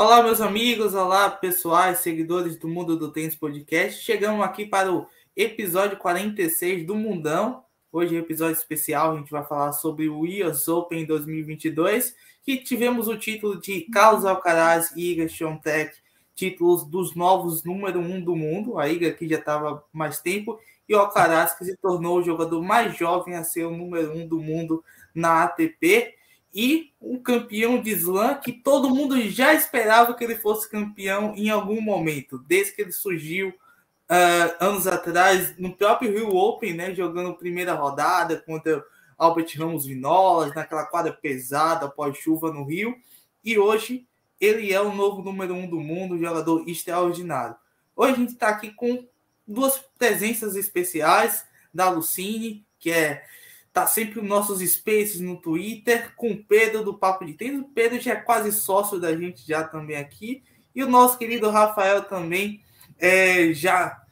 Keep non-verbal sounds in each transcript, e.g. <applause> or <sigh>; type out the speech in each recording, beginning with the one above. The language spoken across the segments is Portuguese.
Olá, meus amigos, olá, pessoais, seguidores do Mundo do Tênis Podcast. Chegamos aqui para o episódio 46 do Mundão. Hoje é um episódio especial, a gente vai falar sobre o US Open 2022, que tivemos o título de Carlos Alcaraz e Iga Swiatek, títulos dos novos número um do mundo. A Iga que já estava mais tempo e o Alcaraz que se tornou o jogador mais jovem a ser o número um do mundo na ATP e um campeão de slam que todo mundo já esperava que ele fosse campeão em algum momento, desde que ele surgiu uh, anos atrás no próprio Rio Open, né, jogando primeira rodada contra Albert Ramos Vinolas, naquela quadra pesada após chuva no Rio, e hoje ele é o novo número um do mundo, jogador extraordinário. Hoje a gente está aqui com duas presenças especiais da Lucine, que é Tá sempre nos nossos spaces no Twitter, com o Pedro do Papo de Tênis. O Pedro já é quase sócio da gente já também aqui. E o nosso querido Rafael também é, já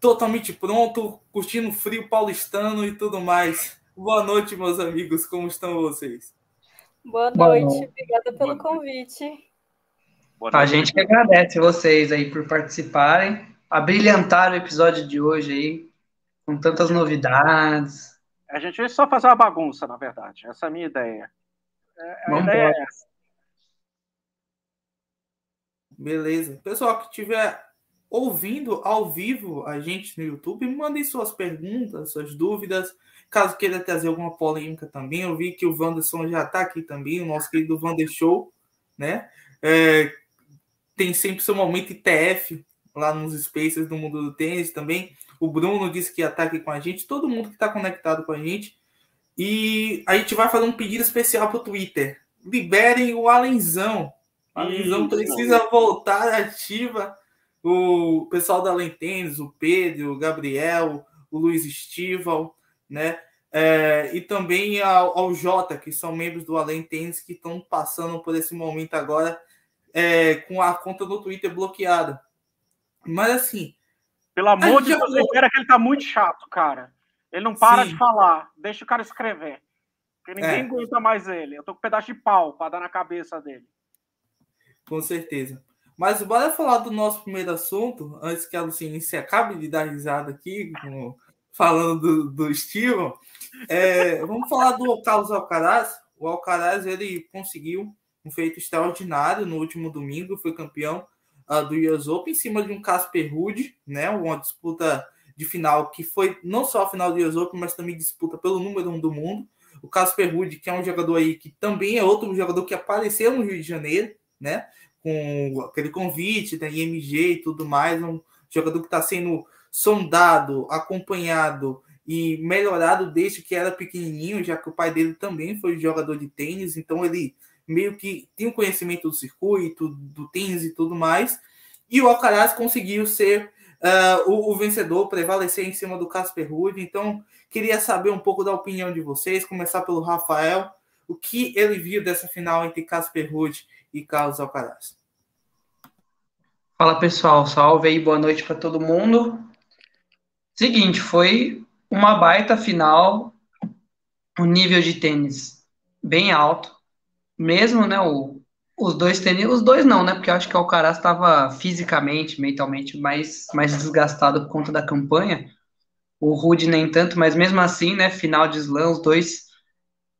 totalmente pronto, curtindo frio paulistano e tudo mais. Boa noite, meus amigos. Como estão vocês? Boa noite. Boa noite. Obrigada pelo Boa convite. A gente que agradece vocês aí por participarem, abrilhantar o episódio de hoje aí, com tantas novidades. A gente vai só fazer uma bagunça, na verdade. Essa é a minha ideia. É, a ideia é essa. Beleza. Pessoal que estiver ouvindo ao vivo a gente no YouTube, mandem suas perguntas, suas dúvidas. Caso queira trazer alguma polêmica também, eu vi que o Wanderson já está aqui também, o nosso querido Wander Show, né? É, tem sempre seu momento ITF lá nos spaces do mundo do tênis também. O Bruno disse que ia estar aqui com a gente, todo mundo que está conectado com a gente. E a gente vai fazer um pedido especial para o Twitter. Liberem o Alenzão. O Alenzão precisa voltar ativa. O pessoal da Além Tênis, o Pedro, o Gabriel, o Luiz Estival, né? É, e também ao, ao, Jota, que são membros do Além Tênis, que estão passando por esse momento agora é, com a conta no Twitter bloqueada. Mas assim, pelo amor de Deus, espera que ele tá muito chato, cara. Ele não para Sim. de falar. Deixa o cara escrever. Porque ninguém é. aguenta mais ele. Eu tô com um pedaço de pau para dar na cabeça dele. Com certeza. Mas bora falar do nosso primeiro assunto, antes que a Luciene se acabe de dar risada aqui, falando do, do Steven. É, vamos falar do Carlos Alcaraz. O Alcaraz ele conseguiu um feito extraordinário no último domingo, foi campeão uh, do US Open em cima de um Casper Ruud, né? Uma disputa de final que foi não só a final do US Open, mas também disputa pelo número um do mundo. O Casper Ruud, que é um jogador aí que também é outro jogador que apareceu no Rio de Janeiro, né? Com aquele convite da IMG e tudo mais, um jogador que está sendo sondado, acompanhado e melhorado desde que era pequenininho, já que o pai dele também foi jogador de tênis, então ele meio que tem um conhecimento do circuito, do tênis e tudo mais. E o Alcaraz conseguiu ser uh, o, o, vencedor, prevalecer em cima do Casper Ruud. Então, queria saber um pouco da opinião de vocês, começar pelo Rafael. O que ele viu dessa final entre Casper Ruud e Carlos Alcaraz? Fala pessoal, salve aí, boa noite para todo mundo. Seguinte, foi uma baita final, um nível de tênis bem alto mesmo, né, o, os dois tênis, os dois não, né, porque eu acho que o Alcaraz estava fisicamente, mentalmente mais, mais desgastado por conta da campanha, o Rude nem tanto, mas mesmo assim, né, final de slam, os dois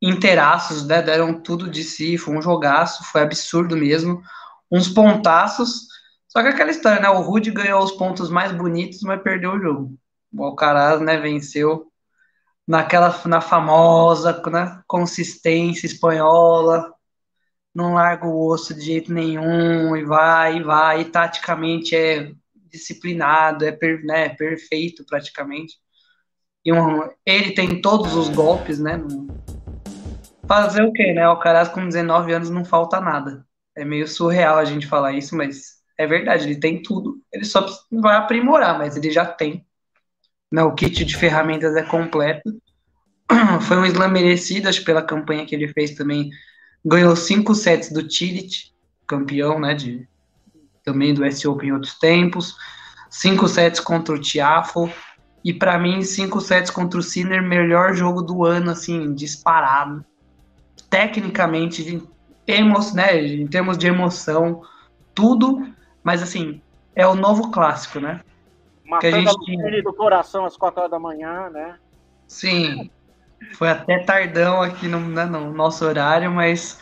inteiraços, né, deram tudo de si, foi um jogaço, foi absurdo mesmo, uns pontaços, só que aquela história, né, o Rude ganhou os pontos mais bonitos, mas perdeu o jogo. O Alcaraz, né, venceu naquela, na famosa né, consistência espanhola, não larga o osso de jeito nenhum e vai, e vai, e taticamente é disciplinado, é per, né, perfeito praticamente. E um, ele tem todos os golpes, né? Fazer o quê, né? O Caras com 19 anos não falta nada. É meio surreal a gente falar isso, mas é verdade, ele tem tudo. Ele só vai aprimorar, mas ele já tem. Né, o kit de ferramentas é completo. <clears throat> Foi um slam merecido, acho, pela campanha que ele fez também ganhou cinco sets do Tillich, campeão, né, de, também do S Open em outros tempos, cinco sets contra o Tiafo, E para mim, 5 sets contra o Sinner, melhor jogo do ano, assim, disparado. Tecnicamente, emo né, em termos de emoção, tudo, mas assim, é o novo clássico, né? Matando que a gente... do coração às 4 horas da manhã, né? Sim, foi até tardão aqui no, né, no nosso horário, mas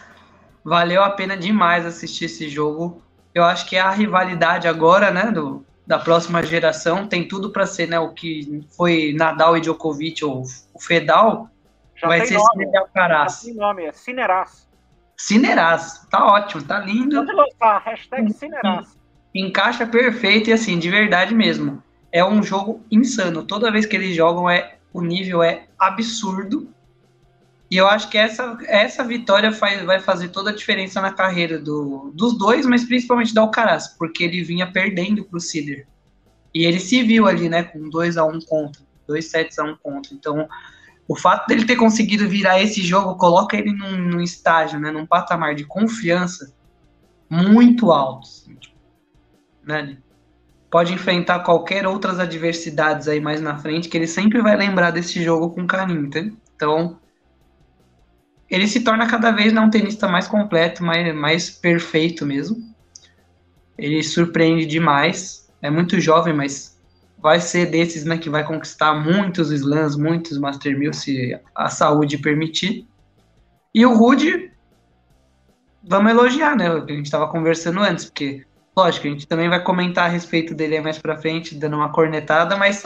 valeu a pena demais assistir esse jogo. Eu acho que é a rivalidade agora, né, do, da próxima geração tem tudo para ser, né, o que foi Nadal e Djokovic ou o Fedal, já vai ser. Já tem nome, é Cineraz. Cineraz, tá ótimo, tá lindo. Pode lançar, hashtag Cineraz. Encaixa perfeito e assim, de verdade mesmo. É um jogo insano. Toda vez que eles jogam, é o nível é absurdo. E eu acho que essa, essa vitória faz, vai fazer toda a diferença na carreira do, dos dois, mas principalmente do Alcaraz, porque ele vinha perdendo para o Cider. E ele se viu ali, né, com 2 a 1 um contra, 2 sets a 1 um contra. Então, o fato dele ter conseguido virar esse jogo coloca ele num, num estágio, né, num patamar de confiança muito alto. Assim, tipo, né? Pode enfrentar qualquer outras adversidades aí mais na frente, que ele sempre vai lembrar desse jogo com carinho, entendeu? Então, ele se torna cada vez né, um tenista mais completo, mais, mais perfeito mesmo. Ele surpreende demais. É muito jovem, mas vai ser desses né, que vai conquistar muitos slams, muitos Master 1000, se a saúde permitir. E o Rude, vamos elogiar, né? O que a gente estava conversando antes, porque, lógico, a gente também vai comentar a respeito dele mais pra frente, dando uma cornetada, mas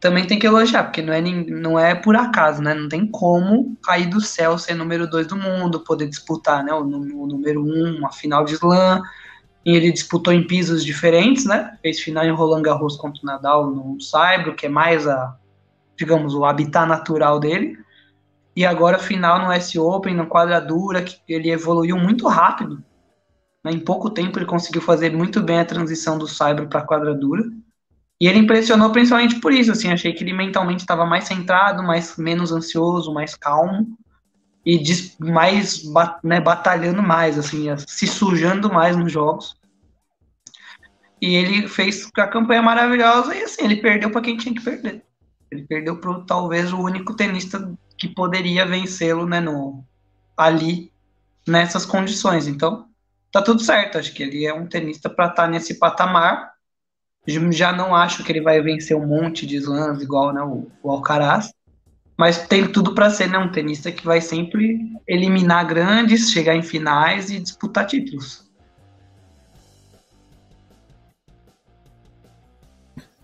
também tem que elogiar, porque não é, não é por acaso, né? Não tem como cair do céu ser número dois do mundo, poder disputar né? o, o número um, uma final de slam. E ele disputou em pisos diferentes, né? Fez final em Roland Garros contra o Nadal no Saibro, que é mais a, digamos, o habitat natural dele. E agora final no S Open, na quadradura, que ele evoluiu muito rápido. Em pouco tempo ele conseguiu fazer muito bem a transição do Saibro para a quadradura. E ele impressionou principalmente por isso, assim, achei que ele mentalmente estava mais centrado, mais menos ansioso, mais calmo e mais né, batalhando mais, assim, se sujando mais nos jogos. E ele fez a campanha maravilhosa e assim, ele perdeu para quem tinha que perder. Ele perdeu para talvez o único tenista que poderia vencê-lo, né, no ali nessas condições. Então, tá tudo certo, acho que ele é um tenista para estar tá nesse patamar já não acho que ele vai vencer um monte de slams igual né, o, o Alcaraz, mas tem tudo para ser né, um tenista que vai sempre eliminar grandes, chegar em finais e disputar títulos.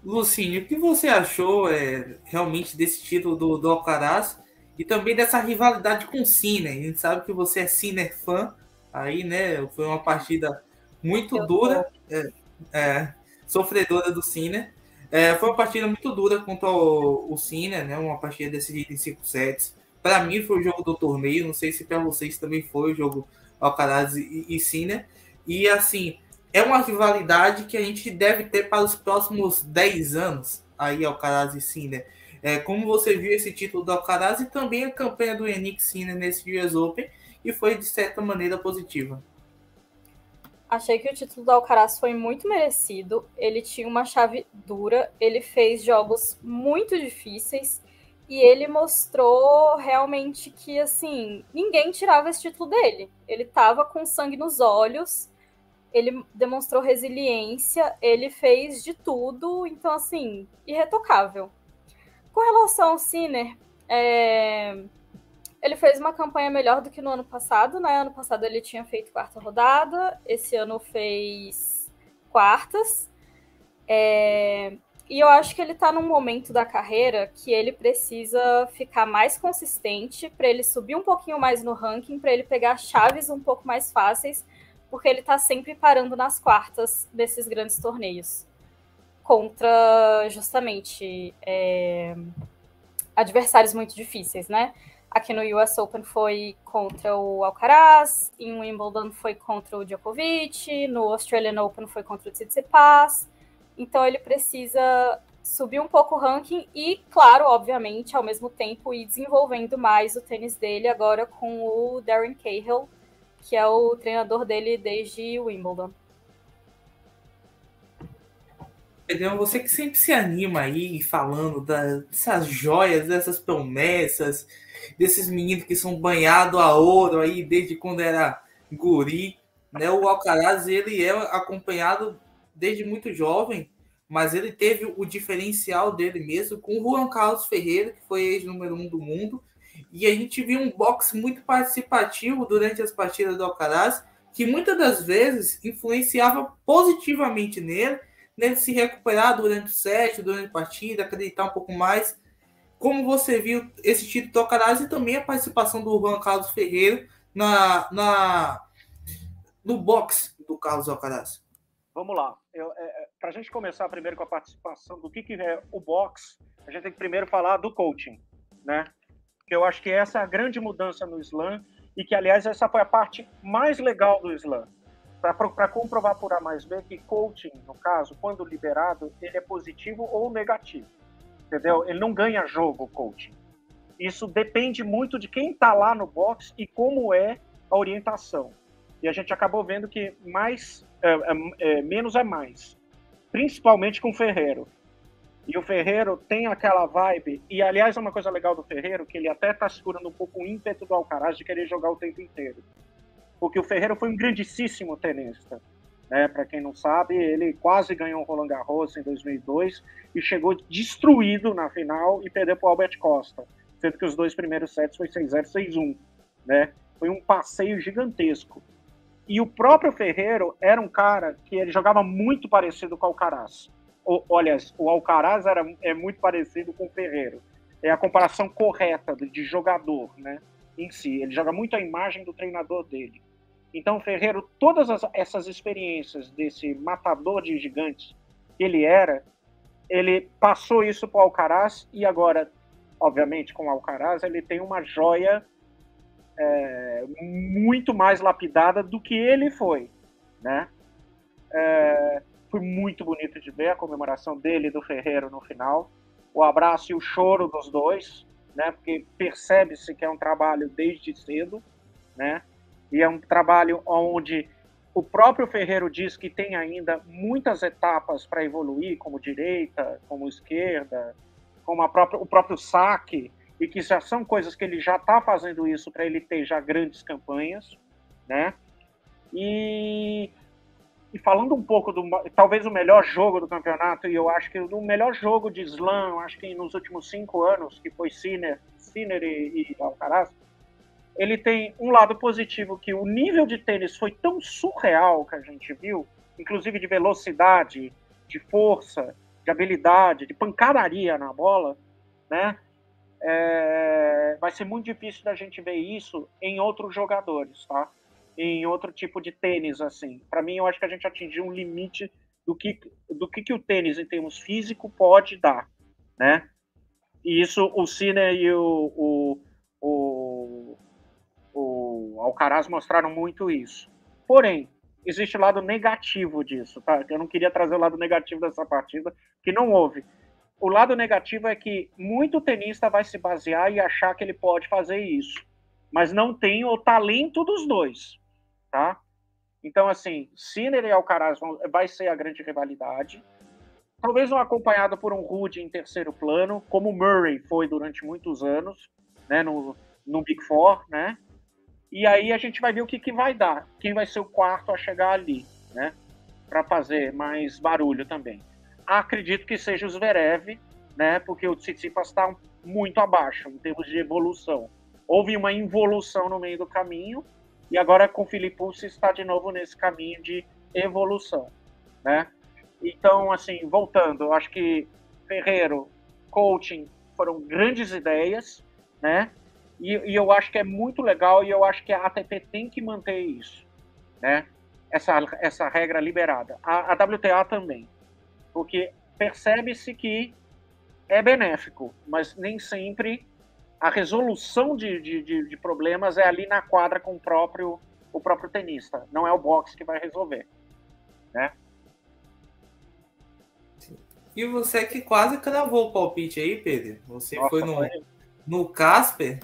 Lucinho, o que você achou é, realmente desse título do, do Alcaraz e também dessa rivalidade com o Sinner? A gente sabe que você é Sinner fã, aí, né? Foi uma partida muito Eu dura. É, é, sofredora do Sinner. É, foi uma partida muito dura contra o, o Sinner, né? Uma partida decidida em 5 sets. Para mim foi o jogo do torneio, não sei se para vocês também foi o jogo Alcaraz e, e Sinner. E assim, é uma rivalidade que a gente deve ter para os próximos 10 anos, aí Alcaraz e Sinner. É, como você viu esse título do Alcaraz e também a campanha do Yannick Sinner nesse US Open, e foi de certa maneira positiva. Achei que o título do Alcaraz foi muito merecido. Ele tinha uma chave dura, ele fez jogos muito difíceis e ele mostrou realmente que assim, ninguém tirava esse título dele. Ele estava com sangue nos olhos. Ele demonstrou resiliência, ele fez de tudo, então assim, irretocável. Com relação ao Sinner, é... Ele fez uma campanha melhor do que no ano passado, né? Ano passado ele tinha feito quarta rodada, esse ano fez quartas. É... E eu acho que ele está num momento da carreira que ele precisa ficar mais consistente para ele subir um pouquinho mais no ranking, para ele pegar chaves um pouco mais fáceis, porque ele está sempre parando nas quartas desses grandes torneios contra justamente é... adversários muito difíceis, né? Aqui no US Open foi contra o Alcaraz, em Wimbledon foi contra o Djokovic, no Australian Open foi contra o Tsitsipas. Então ele precisa subir um pouco o ranking e, claro, obviamente, ao mesmo tempo ir desenvolvendo mais o tênis dele agora com o Darren Cahill, que é o treinador dele desde Wimbledon. Pedrão, você que sempre se anima aí falando dessas joias, dessas promessas, desses meninos que são banhados a ouro aí desde quando era guri, né? O Alcaraz, ele é acompanhado desde muito jovem, mas ele teve o diferencial dele mesmo com o Juan Carlos Ferreira, que foi ex-número um do mundo, e a gente viu um boxe muito participativo durante as partidas do Alcaraz, que muitas das vezes influenciava positivamente nele, nele se recuperar durante o set, durante a partida, acreditar um pouco mais. Como você viu esse título do Alcaraz e também a participação do Juan Carlos Ferreira na, na no boxe do Carlos Alcaraz? Vamos lá. É, é, Para a gente começar primeiro com a participação do que, que é o boxe, a gente tem que primeiro falar do coaching, né? Que eu acho que essa é a grande mudança no Islã e que, aliás, essa foi a parte mais legal do Islã. Para comprovar por A mais B que coaching, no caso, quando liberado, ele é positivo ou negativo. Entendeu? Ele não ganha jogo, coaching. Isso depende muito de quem está lá no box e como é a orientação. E a gente acabou vendo que mais é, é, é, menos é mais, principalmente com o Ferreiro. E o Ferreiro tem aquela vibe, e aliás é uma coisa legal do Ferreiro, que ele até está segurando um pouco o ímpeto do Alcaraz de querer jogar o tempo inteiro. Porque o Ferreiro foi um grandíssimo tenista. Né? Para quem não sabe, ele quase ganhou o Roland Garros em 2002 e chegou destruído na final e perdeu para o Albert Costa, sendo que os dois primeiros sets foi 6-0, 6-1. Né? Foi um passeio gigantesco. E o próprio Ferreiro era um cara que ele jogava muito parecido com o Alcaraz. O, olha, o Alcaraz era, é muito parecido com o Ferreiro. É a comparação correta de, de jogador, né? Em si. Ele joga muito a imagem do treinador dele. Então, Ferreiro, todas as, essas experiências desse matador de gigantes que ele era, ele passou isso para o Alcaraz e agora, obviamente, com o Alcaraz, ele tem uma joia é, muito mais lapidada do que ele foi, né? É, foi muito bonito de ver a comemoração dele e do Ferreiro no final, o abraço e o choro dos dois, né? Porque percebe-se que é um trabalho desde cedo, né? E é um trabalho onde o próprio Ferreiro diz que tem ainda muitas etapas para evoluir, como direita, como esquerda, como própria, o próprio saque, e que já são coisas que ele já está fazendo isso para ele ter já grandes campanhas, né? E, e falando um pouco do talvez o melhor jogo do campeonato, e eu acho que o melhor jogo de slam, acho que nos últimos cinco anos, que foi Sinner, Sinner e, e Alcaraz, ele tem um lado positivo que o nível de tênis foi tão surreal que a gente viu, inclusive de velocidade, de força, de habilidade, de pancadaria na bola, né? é, vai ser muito difícil da gente ver isso em outros jogadores, tá? Em outro tipo de tênis, assim. Para mim, eu acho que a gente atingiu um limite do que, do que, que o tênis, em termos físico, pode dar, né? E isso, o Cine e o, o, o, o Alcaraz mostraram muito isso. Porém, existe o lado negativo disso, tá? Eu não queria trazer o lado negativo dessa partida, que não houve o lado negativo é que muito tenista vai se basear e achar que ele pode fazer isso, mas não tem o talento dos dois, tá? Então, assim, Sinner e Alcaraz vão, vai ser a grande rivalidade. Talvez não acompanhado por um Rude em terceiro plano, como Murray foi durante muitos anos, né, no, no Big Four, né? E aí a gente vai ver o que, que vai dar, quem vai ser o quarto a chegar ali, né? Para fazer mais barulho também acredito que seja o Zverev, né? Porque o Tsitsipas está muito abaixo em termos de evolução. Houve uma involução no meio do caminho e agora com o Pulse está de novo nesse caminho de evolução, né? Então, assim, voltando, acho que Ferreiro, coaching foram grandes ideias, né? E, e, eu acho que é muito legal e eu acho que a ATP tem que manter isso, né? Essa, essa regra liberada. A, a WTA também porque percebe-se que é benéfico, mas nem sempre a resolução de, de, de, problemas é ali na quadra com o próprio, o próprio tenista. Não é o boxe que vai resolver. Né? E você que quase cravou o palpite aí, Pedro. Você Nossa, foi no, foi. no Casper.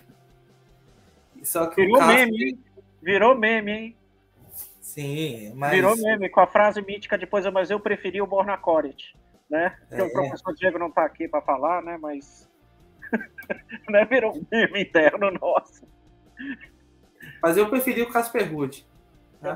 Só que Virou Casper... meme, hein? Virou meme, hein? Sim, mas. Virou meme com a frase mítica depois, mas eu preferi o Borna Coric. né? Porque é. o professor Diego não está aqui para falar, né? Mas <laughs> né? virou um meme interno nosso. Mas eu preferi o Casper Ruud.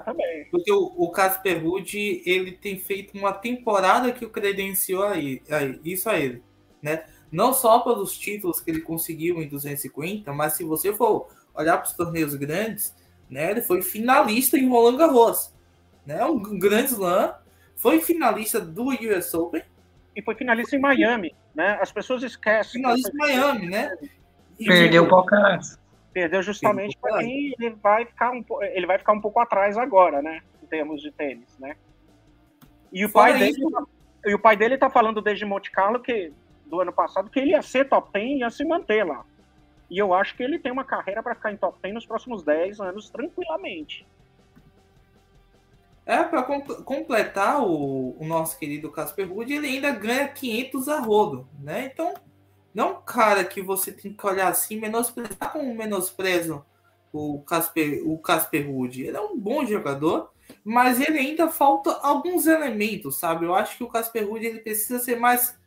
Também. Porque o, o Casper Ruud, ele tem feito uma temporada que o credenciou aí, aí, isso a ele, né? Não só pelos títulos que ele conseguiu em 250, mas se você for olhar para os torneios grandes, né? Ele foi finalista em Roland Garros, né? Um grande slam, foi finalista do US Open e foi finalista em Miami, né? As pessoas esquecem. Finalista em Miami, né? E Perdeu o Alcaraz. Perdeu justamente para quem ele vai ficar um ele vai ficar um pouco atrás agora, né? Em termos de tênis, né? E o pai dele tá, e o pai dele tá falando desde Monte Carlo que do ano passado que ele ia ser top 10 e ia se manter lá. E eu acho que ele tem uma carreira para ficar em top 10 nos próximos 10 anos tranquilamente. É, para completar o, o, nosso querido Casper Ruud, ele ainda ganha 500 a rodo, né? Então, não é um cara que você tem que olhar assim, menosprezar com menosprezo o Casper, o Casper Ruud. Ele é um bom jogador, mas ele ainda falta alguns elementos, sabe? Eu acho que o Casper Ruud ele precisa ser mais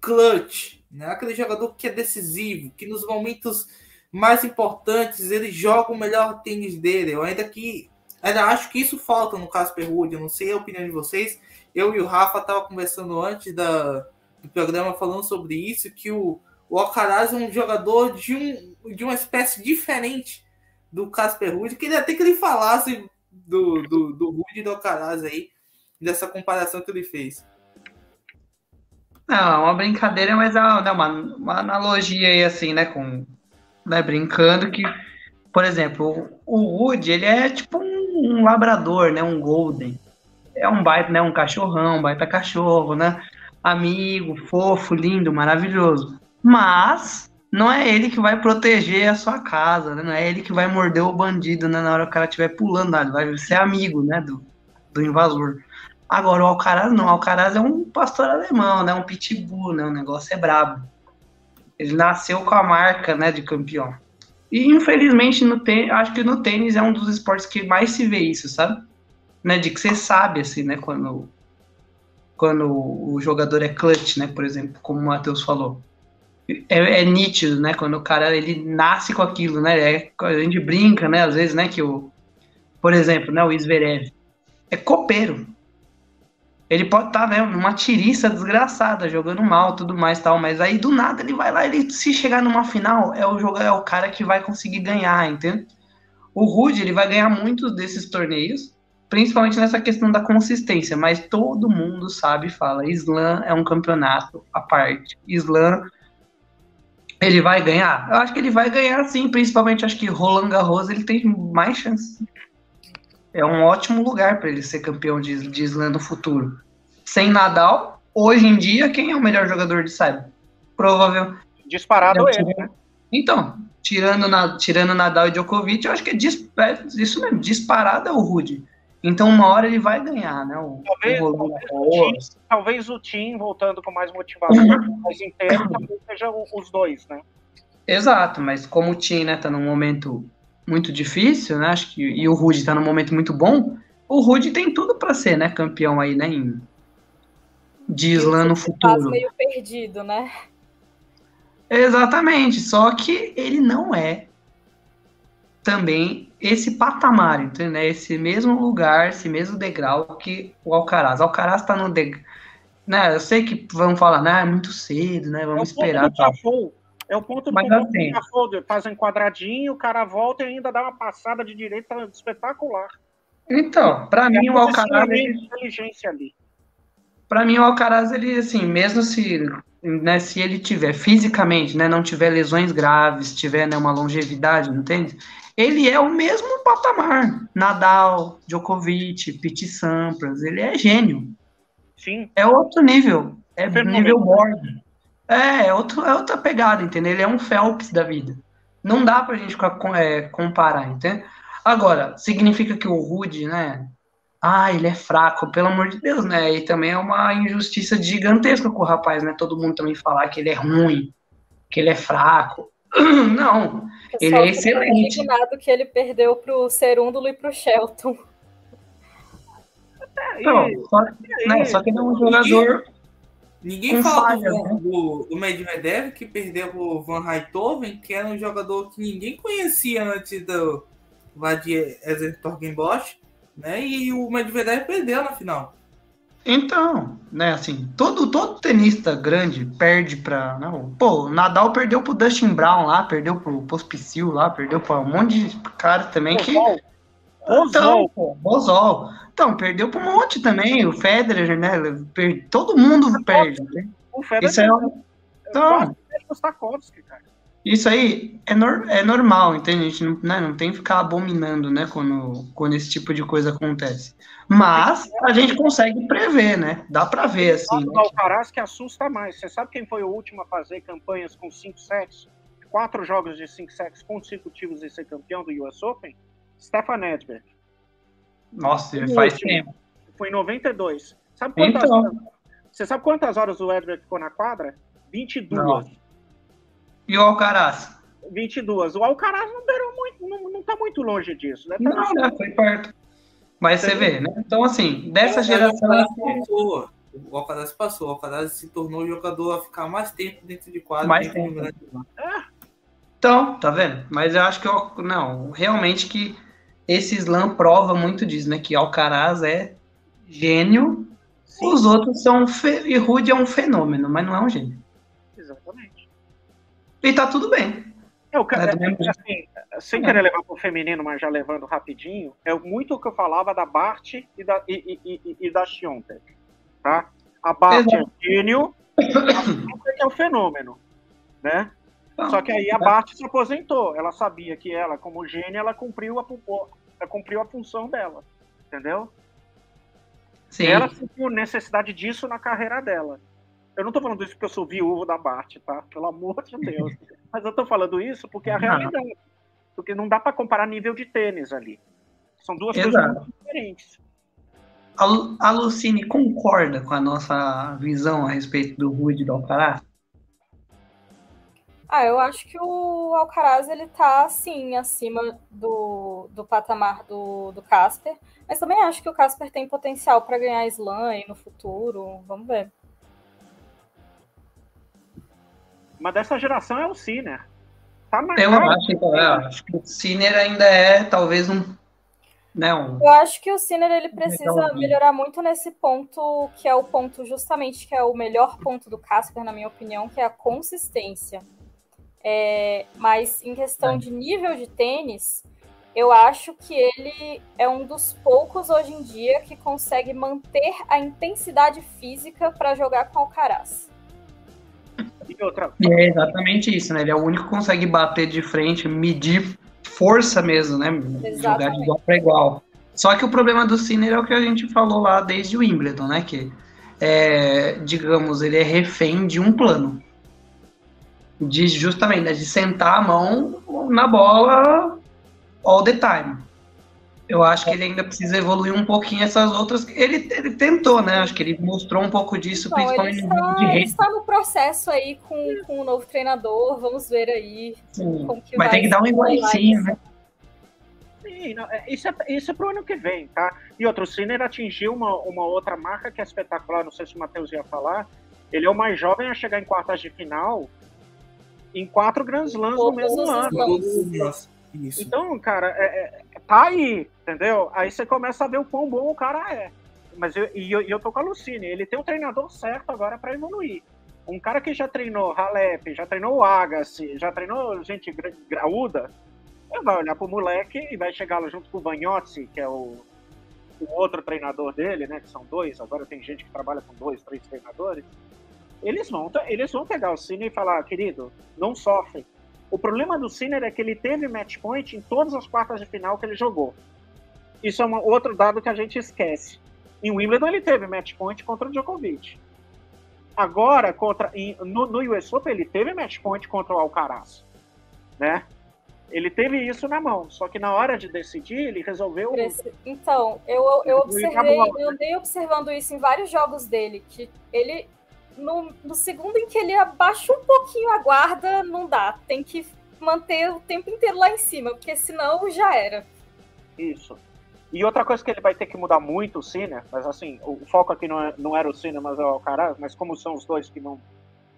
clutch, né? Aquele jogador que é decisivo, que nos momentos mais importantes ele joga o melhor tênis dele. Eu ainda que Ainda acho que isso falta no Casper Ruud, eu não sei a opinião de vocês. Eu e o Rafa tava conversando antes da, do programa falando sobre isso, que o, o Alcaraz é um jogador de, um, de uma espécie diferente do Casper Ruud. Queria até que ele falasse do, do, do Ruud e do Alcaraz aí, dessa comparação que ele fez. Não, é uma brincadeira, mas é uma, uma analogia aí, assim, né, com, né, brincando que, por exemplo, o, Ruud, ele é tipo um um labrador, né? Um golden. É um baita, né? Um cachorrão, um baita cachorro, né? Amigo, fofo, lindo, maravilhoso. Mas não é ele que vai proteger a sua casa, né? Não é ele que vai morder o bandido né? na hora que o cara estiver pulando, né? vai ser amigo, né? Do, do invasor. Agora, o Alcaraz não. O Alcaraz é um pastor alemão, né? Um pitbull, né? O negócio é brabo. Ele nasceu com a marca, né? De campeão. E infelizmente no tênis, acho que no tênis é um dos esportes que mais se vê isso, sabe? Né, de que você sabe assim, né, quando quando o jogador é clutch, né, por exemplo, como o Matheus falou. É, é, nítido, né, quando o cara ele nasce com aquilo, né? É, a gente brinca, né, às vezes, né, que o por exemplo, né, o Zverev é copeiro. Ele pode estar, tá, né, numa tiriça desgraçada, jogando mal, tudo mais tal, mas aí do nada ele vai lá, ele se chegar numa final, é o jogador, é o cara que vai conseguir ganhar, entende? O Rude, ele vai ganhar muitos desses torneios, principalmente nessa questão da consistência, mas todo mundo sabe e fala, Slam é um campeonato à parte. Slam ele vai ganhar? Eu acho que ele vai ganhar sim, principalmente acho que Roland Garros ele tem mais chance é um ótimo lugar para ele ser campeão de, de slam no futuro. Sem Nadal, hoje em dia, quem é o melhor jogador de saibro? Provável. Disparado é ele, né? Então, tirando, na, tirando Nadal e Djokovic, eu acho que é, dis, é isso mesmo, disparado é o Rude. Então, uma hora ele vai ganhar, né? O, talvez, o talvez, o Tim, talvez o Tim, voltando com mais motivação, mais inteiro, talvez seja os dois, né? Exato, mas como o Tim, né, tá num momento muito difícil, né? Acho que e o Rude está num momento muito bom. O Rude tem tudo para ser, né, campeão aí, né, em, de slam no futuro. meio perdido, né? Exatamente, só que ele não é também esse patamar, entendeu? Esse mesmo lugar, esse mesmo degrau que o Alcaraz. O Alcaraz tá no degrau, né? Eu sei que vão falar, né, é muito cedo, né? Vamos é esperar. É o ponto do Mas assim, faz um quadradinho, o cara volta e ainda dá uma passada de direita espetacular. Então, para mim o Alcaraz ele... inteligência ali. Para mim o Alcaraz ele assim, mesmo se né, se ele tiver fisicamente, né, não tiver lesões graves, tiver né, uma longevidade, não entende? Ele é o mesmo patamar. Nadal, Djokovic, Pete Sampras, ele é gênio. Sim. É outro nível, é nível board. É, é, outro, é outra pegada, entendeu? Ele é um Phelps da vida. Não dá pra gente é, comparar, entendeu? Agora, significa que o Rude, né? Ah, ele é fraco, pelo amor de Deus, né? E também é uma injustiça gigantesca com o rapaz, né? Todo mundo também falar que ele é ruim, que ele é fraco. <clears throat> Não, ele é excelente. imaginado que ele perdeu pro Serúndulo e pro Shelton. Não, só, né, só que ele é um jogador Ninguém Com fala falha, do, né? do, do Medvedev, que perdeu o Van Rijthoven, que era um jogador que ninguém conhecia antes do Vadir Torgenbosch, né? E o Medvedev perdeu na final. Então, né, assim, todo, todo tenista grande perde pra. Não, pô, o Nadal perdeu pro Dustin Brown lá, perdeu pro Pospicil lá, perdeu pra um monte de cara também que. Bozol. Então, Bozol. Então, perdeu pra um monte também, o Federer, né? per- Todo mundo perde. né? O Federer Isso é, um- então, isso aí é, nor- é normal, entende? A gente não, né, não tem que ficar abominando, né, quando, quando esse tipo de coisa acontece. Mas a gente consegue prever, né? Dá pra ver, assim. Lado né, Alcaraz que assusta mais. Você sabe quem foi o último a fazer campanhas com cinco sets? Quatro jogos de cinco sets consecutivos e ser campeão do US Open? Stefan Edberg. Nossa, O faz último. tempo. Foi em 92. Sabe quantas Então. horas? Você sabe quantas horas o Edberg ficou na quadra? 22. Não. E o Alcaraz? 22. O Alcaraz não, beirou muito, não, não tá muito longe disso. Né? Tá Não, no- né? Foi perto. Mas você vê, né? Então, assim, dessa O geração. Passou. O Alcaraz passou. O Alcaraz se tornou o jogador a ficar mais tempo dentro de quadra. Mais tempo. grande slam. Então, tá vendo? Mas eu acho que eu, não, realmente que esse slam prova muito disso, né? Que Alcaraz é gênio, Sim, os outros são fe... e Rude é um fenômeno, mas não é um gênio. exatamente. E tá tudo bem. É, o ca- É, do mesmo jeito. assim, sem É. querer levar para o feminino, mas já levando rapidinho, é muito o que eu falava da Bart e da, e, e, e, e da Schiontek, tá? A Bart Exato. é gênio, a é o fenômeno, né? Então, Só que aí a Bart se aposentou. Ela sabia que ela, como gênia, ela cumpriu a, ela cumpriu a função dela, entendeu? sim. Ela sentiu necessidade disso na carreira dela. Eu não tô falando isso porque eu sou viúvo da Bart, tá? Pelo amor de Deus. <laughs> Mas eu tô falando isso porque é a Não. realidade. Porque não dá para comparar nível de tênis ali. São duas Exato. coisas muito diferentes. A, Lu- a Lucine concorda com a nossa visão a respeito do Rude do Alcaraz? Ah, eu acho que o Alcaraz ele tá assim acima do, do patamar do, do Casper, mas também acho que o Casper tem potencial para ganhar Slam no futuro. Vamos ver. Mas dessa geração é o Sinner. Tá Eu marcado. acho, que- eu acho que o Sinner ainda é talvez um. Né, um Eu acho que o Sinner ele precisa melhorar muito nesse ponto, que é o ponto justamente que é o melhor ponto do Casper, na minha opinião, que é a consistência. É, mas em questão de nível de tênis, eu acho que ele é um dos poucos hoje em dia que consegue manter a intensidade física para jogar com Alcaraz. Outra, é exatamente isso, né? Ele é o único que consegue bater de frente, medir força mesmo, né? Jogar de Exatamente. igual para igual. Só que o problema do Sinner é o que a gente falou lá desde o Wimbledon, né? Que, é, digamos, ele é refém de um plano. De justamente, né, de sentar a mão na bola all the time. Eu acho que ele ainda precisa evoluir um pouquinho essas outras. Ele, ele tentou, né? Acho que ele mostrou um pouco disso, Então, ele principalmente no jogo de está, ele está no processo aí com, com o novo treinador. Vamos ver aí Sim. como que Vai ter que dar um isso. né? Sim, não, é- isso, é, isso é pro ano que vem, tá? E outro, o Sinner atingiu uma, uma outra marca que é espetacular, não sei se o Matheus ia falar. Ele é o mais jovem a chegar em quartas de final em quatro Grand Slams no mesmo ano. Então, cara, é- é- tá aí, entendeu? Aí você começa a ver o quão bom o cara é. Mas eu, e eu, eu tô com a Lucine, ele tem um treinador certo agora para evoluir. Um cara que já treinou Halep, já treinou o Agassi, já treinou gente gra- graúda, ele vai olhar pro moleque e vai chegar lá junto com o Vagnozzi, que é o, o outro treinador dele, né? Que são dois, agora tem gente que trabalha com dois, três treinadores. Eles vão, eles vão pegar o Cine e falar, querido, não sofre. O problema do Sinner é que ele teve match point em todas as quartas de final que ele jogou. Isso é um outro dado que a gente esquece. Em Wimbledon ele teve match point contra o Djokovic. Agora, contra, no, no US Open, ele teve match point contra o Alcaraz. Né? Ele teve isso na mão, só que na hora de decidir, ele resolveu. Então, eu, eu observei, eu andei observando isso em vários jogos dele, que ele, no, no segundo em que ele abaixa um pouquinho a guarda, não dá. Tem que manter o tempo inteiro lá em cima, porque senão já era. Isso. E outra coisa que ele vai ter que mudar muito, o Cine, mas assim, o foco aqui não, é, não era o Cine, mas é o Alcaraz, mas como são os dois que, não,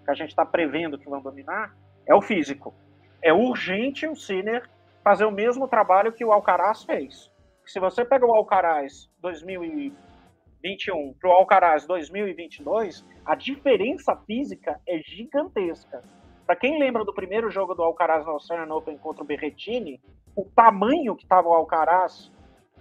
que a gente está prevendo que vão dominar, é o físico. É urgente o Sinner fazer o mesmo trabalho que o Alcaraz fez. Se você pega o Alcaraz 2021 para o Alcaraz 2022, a diferença física é gigantesca. Para quem lembra do primeiro jogo do Alcaraz no Australian Open contra o Berrettini, o tamanho que estava o Alcaraz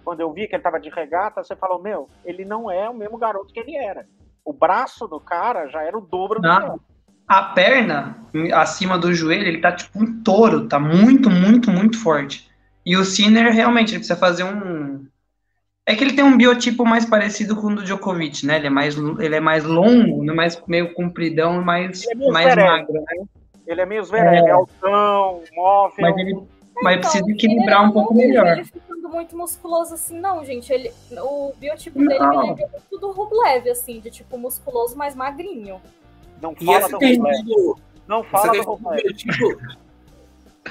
quando eu vi que ele estava de regata, você falou, meu, ele não é o mesmo garoto que ele era. O braço do cara já era o dobro do não. A perna acima do joelho, ele tá tipo um touro, tá muito, muito, muito forte. E o Sinner realmente ele precisa fazer um. É que ele tem um biotipo mais parecido com o do Djokovic, né? Ele é mais, ele é mais longo, né? mais meio compridão mais, é mais magro, né? Ele é meio zero, é. ele é altão, móvel. Mas ele, mas então, precisa equilibrar um pouco melhor. Ele ficando muito musculoso assim, não, gente. Ele, o biotipo não. dele me lembra muito do Rublev, assim, de tipo musculoso, mais magrinho. Não fala do Rublev. Não fala do Rublev. Biotipo,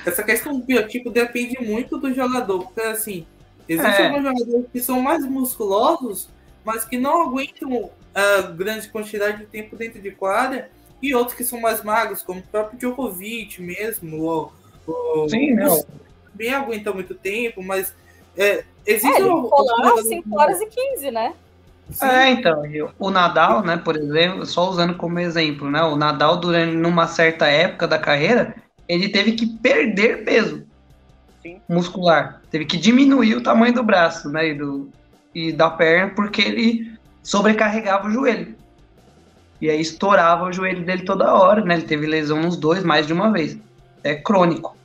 essa questão do biotipo depende muito do jogador, porque assim, existem é. alguns jogadores que são mais musculosos, mas que não aguentam a grande quantidade de tempo dentro de quadra, e outros que são mais magros, como o próprio Djokovic mesmo, ou o, Sim, não. Bem aguenta muito tempo, mas é, existe é, um, lá 5 horas e 15, né? Sim. É, então, o Nadal, né, por exemplo, só usando como exemplo, né, o Nadal durante numa certa época da carreira, ele teve que perder peso Sim. muscular, teve que diminuir o tamanho do braço, né, e, do, e da perna, porque ele sobrecarregava o joelho. E aí estourava o joelho dele toda hora, né, ele teve lesão nos dois mais de uma vez é crônico.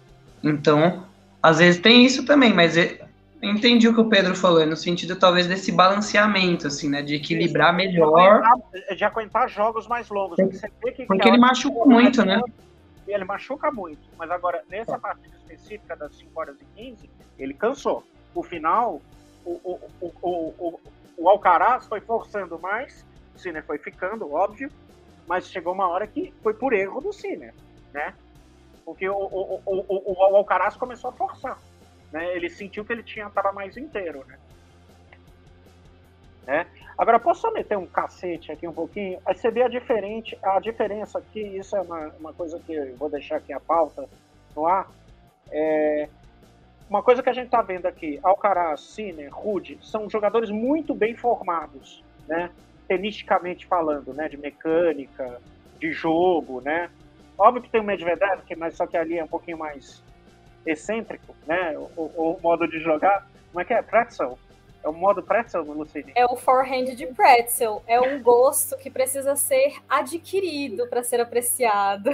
Então, às vezes tem isso também, mas é, entendi o que o Pedro falou, no sentido talvez desse balanceamento, assim, né? De equilibrar melhor. De aguentar, jogos mais longos. Porque, porque ele machuca muito, né? Ele machuca muito. Mas agora, nessa partida específica das 5 horas e 15, ele cansou. O final, o, o, o, o, o Alcaraz foi forçando mais, o Sinner foi ficando, óbvio, mas chegou uma hora que foi por erro do Sinner, né? Porque o, o, o, o, Alcaraz começou a forçar. Né? Ele sentiu que ele tinha estava mais inteiro. Né? né? Agora, posso só meter um cacete aqui um pouquinho? Aí você vê a, diferente, a diferença aqui, isso é uma, uma coisa que eu vou deixar aqui a pauta no ar. É, uma coisa que a gente está vendo aqui, Alcaraz, Sinner, Rude, são jogadores muito bem formados, né? Tenisticamente falando, né? De mecânica, de jogo, né? Óbvio que tem o Medvedev, mas só que ali é um pouquinho mais excêntrico, né? O, o, o modo de jogar. Como é que é? Pretzel. É o modo pretzel, Lucine? É o forehand de pretzel. É um gosto que precisa ser adquirido para ser apreciado.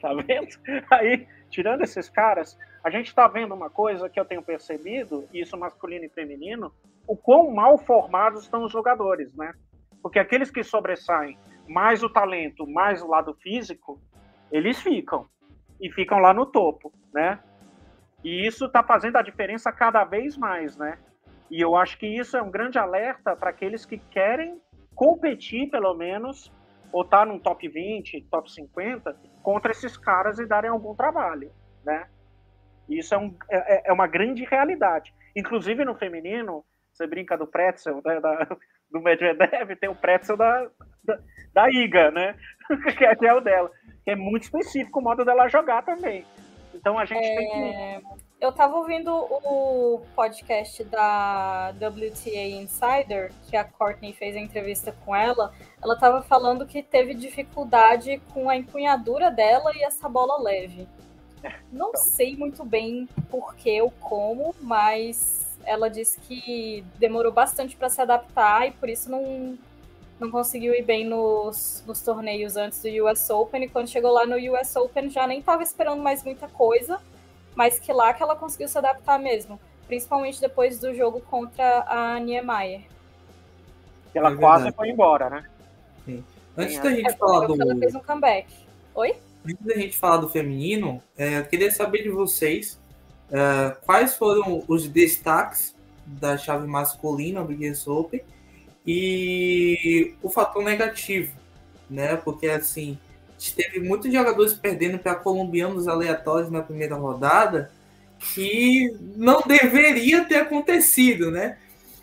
Tá vendo? Aí, tirando esses caras, a gente está vendo uma coisa que eu tenho percebido, isso masculino e feminino, o quão mal formados estão os jogadores, né? Porque aqueles que sobressaem mais o talento, mais o lado físico, eles ficam e ficam lá no topo, né? E isso está fazendo a diferença cada vez mais, né? E eu acho que isso é um grande alerta para aqueles que querem competir, pelo menos, ou estar tá num top 20, top 50, contra esses caras e darem algum trabalho, né? Isso é, um, é, é, é uma grande realidade. Inclusive no feminino, você brinca do pretzel, né, da, do Medvedev, tem o pretzel da, da, da Iga, né? <laughs> que é o dela que é muito específico o modo dela jogar também. Então a gente é... tem que. É, eu estava ouvindo o podcast da WTA Insider, que a Courtney fez a entrevista com ela. Ela estava falando que teve dificuldade com a empunhadura dela e essa bola leve. Não sei muito bem por que ou como, mas ela disse que demorou bastante para se adaptar e por isso não não conseguiu ir bem nos, nos torneios antes do US Open, e quando chegou lá no US Open já nem estava esperando mais muita coisa, mas que lá que ela conseguiu se adaptar mesmo, principalmente depois do jogo contra a Niemeyer. Ela é quase foi embora, né? Sim. Antes da gente é, falar do. Ela fez um comeback. Oi? Antes da gente falar do feminino, é, eu queria saber de vocês é, quais foram os destaques da chave masculina do US Open e o fator negativo, né? Porque assim, teve muitos jogadores perdendo para colombianos aleatórios na primeira rodada que não deveria ter acontecido, né?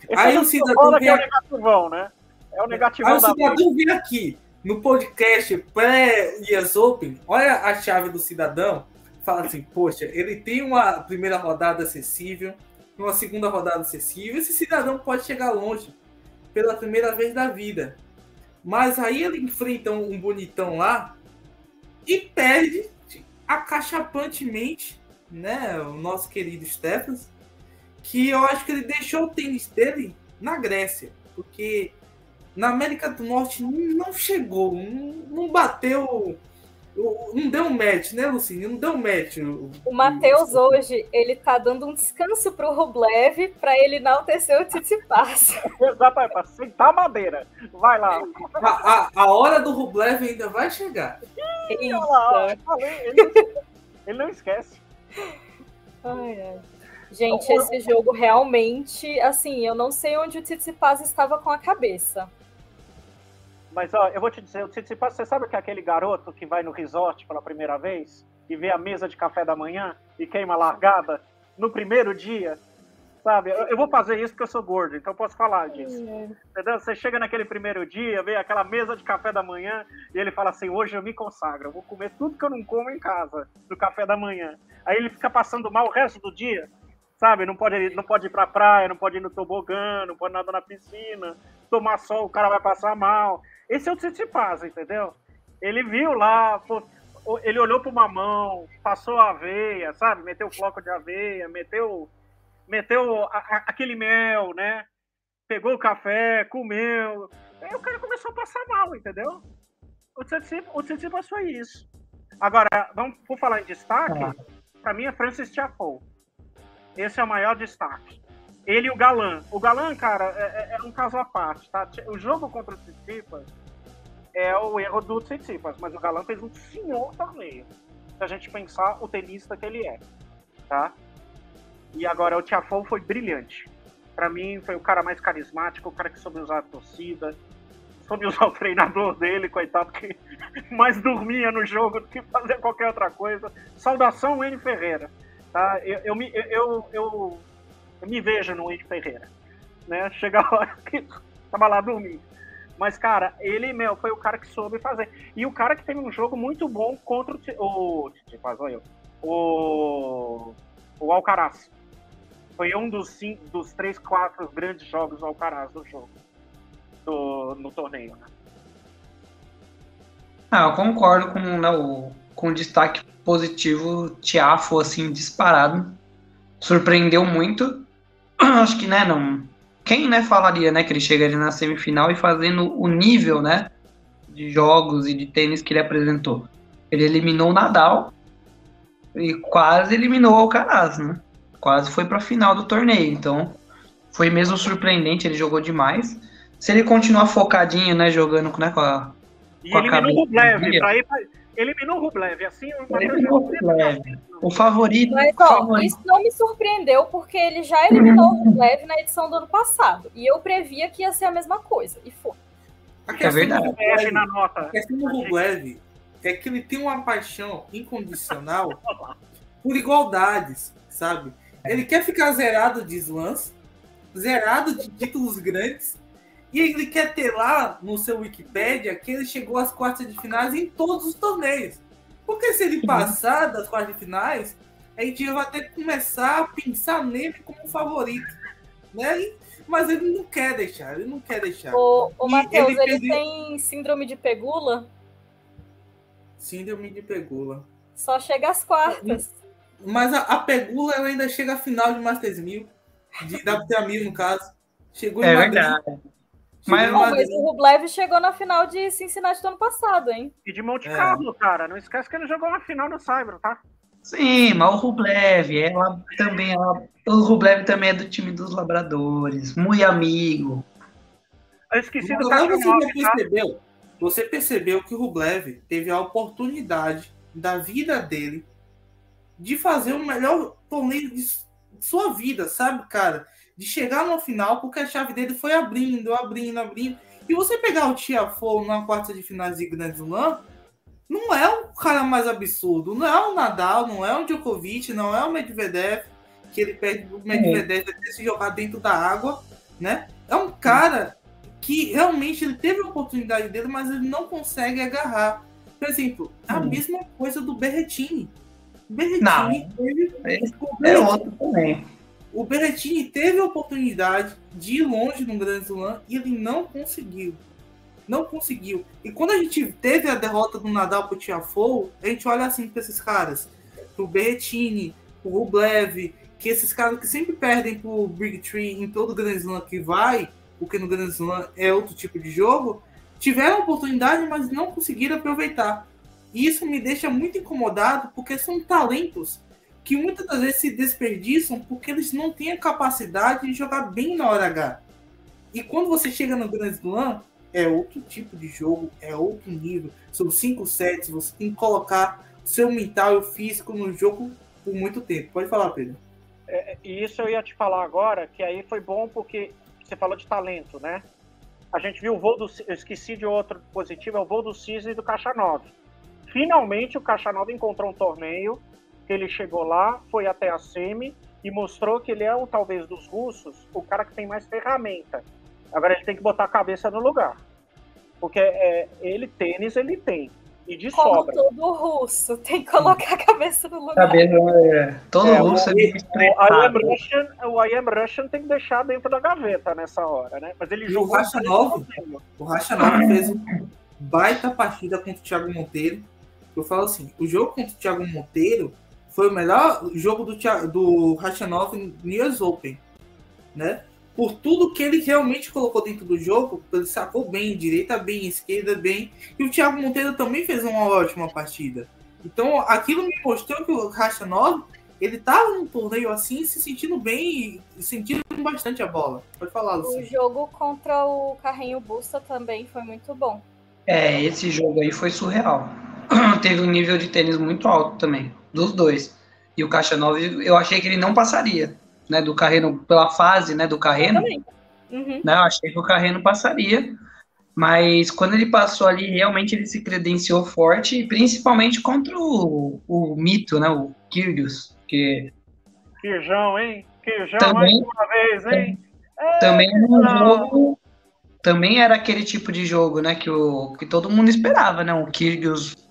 Esse aí é o cidadão vem... é o negativão, né? É o negativão Aí o cidadão vem aqui no podcast pré-Yes Open, olha a chave do cidadão, fala assim, poxa, ele tem uma primeira rodada acessível, uma segunda rodada acessível, esse cidadão pode chegar longe pela primeira vez da vida. Mas aí ele enfrenta um bonitão lá e perde acachapantemente, né, o nosso querido Stephens, que eu acho que ele deixou o tênis dele na Grécia, porque na América do Norte não chegou, não, bateu, não deu um match, né, Lucine? Não deu um match. O Matheus hoje, ele tá dando um descanso pro Rublev para ele enaltecer o Tsitsipas. <laughs> Exatamente, para sentar a madeira. Vai lá. A, a, a, hora do Rublev ainda vai chegar. Ih, lá, ele, ele não esquece. Ai, ai. Gente, esse jogo realmente, assim, eu não sei onde o Tsitsipas estava com a cabeça. Mas, ó, eu vou te dizer, o Tsitsipas, você sabe que é aquele garoto que vai no resort pela primeira vez e vê a mesa de café da manhã e queima largada no primeiro dia? Sabe? Eu, vou fazer isso porque eu sou gordo, então eu posso falar disso. Entendeu? Você chega naquele primeiro dia, vê aquela mesa de café da manhã e ele fala assim: hoje eu me consagro, eu vou comer tudo que eu não como em casa, no café da manhã. Aí ele fica passando mal o resto do dia sabe? Não pode, não pode ir pra praia, não pode ir no tobogã, não pode nadar na piscina, tomar sol, o cara vai passar mal. Esse é o Tsitsipas, entendeu? Ele viu lá, ele olhou para uma mão, passou a aveia, sabe? Meteu o floco de aveia, meteu, meteu a, a, aquele mel, né? Pegou o café, comeu. Aí o cara começou a passar mal, entendeu? O Tsitsipas foi isso. Agora, vamos por falar em destaque, ah. para mim é Francis Tiafoe. Esse é o maior destaque. Ele e o Galan. O Galan, cara, é, é, é um caso à parte, tá? O jogo contra o Tsitsipas é o erro do Tsitsipas, mas o Galan fez um senhor torneio. Se a gente pensar o tenista que ele é, tá? E agora o Tiafoe foi brilhante. Para mim foi o cara mais carismático, o cara que soube usar a torcida, soube usar o treinador dele, coitado que <laughs> mais dormia no jogo do que fazer qualquer outra coisa. Saudação N Ferreira. Tá? Eu, eu, eu, eu, eu me vejo no Ed Ferreira. Né? Chega a hora que <laughs> tava lá dormindo. Mas, cara, ele, meu, foi o cara que soube fazer. E o cara que teve um jogo muito bom contra o. o eu. O. O Alcaraz. Foi um dos, cinco, dos três, quatro grandes jogos do Alcaraz do jogo. Do, no torneio, né? Ah, eu concordo com né, o, com destaque positivo, Tiafo, assim, disparado. Surpreendeu muito. <clears throat> Acho que, né, não. Quem, né, falaria, né, que ele chegaria na semifinal e fazendo o nível, né, de jogos e de tênis que ele apresentou. Ele eliminou o Nadal e quase eliminou o Alcaraz, né? Quase foi para a final do torneio. Então, foi mesmo surpreendente, ele jogou demais. Se ele continuar focadinho, né, jogando né, com a. E com eliminou o Rublev, para ir, eliminou o Rublev. Assim, o o Rublev. O favorito. Mas, ó, favorito. isso não me surpreendeu, porque ele já eliminou o Rublev na edição do ano passado. E eu previa que ia ser a mesma coisa. E foi. é verdade. Rublev, na nota. A questão do Rublev é que ele tem uma paixão incondicional por igualdades, sabe? Ele quer ficar zerado de slams, zerado de títulos grandes, e ele quer ter lá no seu Wikipedia que ele chegou às quartas de finais em todos os torneios. Porque se ele uhum. passar das quartas de finais, a gente já vai ter que começar a pensar nele como favorito. Né? Mas ele não quer deixar, ele não quer deixar. O, o Matheus, ele, ele tem síndrome de pegula? Síndrome de pegula. Só chega às quartas. Mas a, a pegula ela ainda chega à final de Masters 1000, de WTA no caso. Chegou é em Madrid. verdade. Mas, não, mas o Rublev chegou na final de Cincinnati do ano passado, hein? E de Monte é. Carlo, cara. Não esquece que ele jogou na final no Cyber, tá? Sim, mas o Rublev, ela também, ela, o Rublev também é do time dos Labradores, muito amigo. Eu esqueci do cara você tá? percebeu, você percebeu que o Rublev teve a oportunidade da vida dele de fazer o melhor torneio de sua vida, sabe, cara? De chegar no final, porque a chave dele foi abrindo, abrindo, abrindo. E você pegar o Tiafoe na quarta de finais de Grand Slam, não é o cara mais absurdo. Não é o Nadal, não é o Djokovic, não é o Medvedev, que ele pede o Medvedev é. se jogar dentro da água né? É um cara que realmente ele teve a oportunidade dele, mas ele não consegue agarrar. Por exemplo, a mesma coisa do Berretini. O Berretini teve. É, é outro também. O Berretini teve a oportunidade de ir longe no Grand Slam e ele não conseguiu. Não conseguiu. E quando a gente teve a derrota do Nadal pro Tiafoe, a gente olha assim para esses caras. Pro Berretini, pro Rublev, que esses caras que sempre perdem pro Big Tree em todo Grand Slam que vai, porque no Grand Slam é outro tipo de jogo, tiveram oportunidade, mas não conseguiram aproveitar. E isso me deixa muito incomodado, porque são talentos que muitas das vezes se desperdiçam porque eles não têm a capacidade de jogar bem na hora H. E quando você chega no Grand Slam, é outro tipo de jogo, é outro nível. São cinco sets, você tem que colocar seu mental e o físico no jogo por muito tempo. Pode falar, Pedro. É, e isso eu ia te falar agora, que aí foi bom porque você falou de talento, né? A gente viu o voo do. Eu esqueci de outro positivo, é o voo do Cisne e do Caixa 9. Finalmente o Caixa 9 encontrou um torneio, ele chegou lá, foi até a semi e mostrou que ele é, o, talvez, dos russos, o cara que tem mais ferramenta. Agora ele tem que botar a cabeça no lugar. Porque é, ele, tênis, ele tem. E de Como sobra. todo russo, tem que colocar a cabeça no lugar. Cabeça, é, todo é, russo o, é o, I am Russian, o I am Russian tem que deixar dentro da gaveta nessa hora, né? Mas ele e jogou. O Racha 9, o Racha 9 fez um baita partida contra o Thiago Monteiro. Eu falo assim: o jogo contra o Thiago Monteiro foi o melhor jogo do, do Rachanov no US Open, né? Por tudo que ele realmente colocou dentro do jogo, ele sacou bem, direita bem, esquerda bem, e o Thiago Monteiro também fez uma ótima partida. Então, aquilo me mostrou que o Rachanov, ele estava num torneio assim, se sentindo bem e sentindo bastante a bola. Pode falar, Luciano. O jogo contra o Carrinho Busta também foi muito bom. É, esse jogo aí foi surreal. Teve um nível de tênis muito alto também dos dois. E o Caixa 9, eu achei que ele não passaria, né, do Carreno, pela fase, né, do Carreno. Uhum. Né, eu achei que o Carreno passaria, mas quando ele passou ali, realmente ele se credenciou forte, principalmente contra o, o mito, né, o Kyrgios, que... Kirjão, hein? Kirjão também, mais uma vez, hein? Também era um jogo... Também era aquele tipo de jogo, né, que, o, que todo mundo esperava, né, o Kyrgios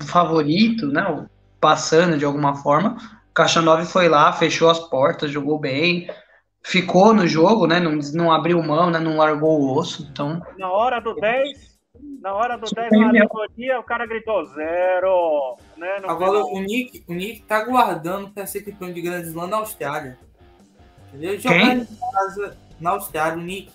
favorito, né, o passando de alguma forma. O Caixa 9 foi lá, fechou as portas, jogou bem, ficou no jogo, né? Não, não abriu mão, né? Não largou o osso. Então. Na hora do 10, na hora do 10 na alegoria, o cara gritou zero. Né? Agora o Nick, o Nick tá guardando para ser campeão de Grand Slam na Austrália. Entendeu? Jogar em casa na Austrália, o Nick.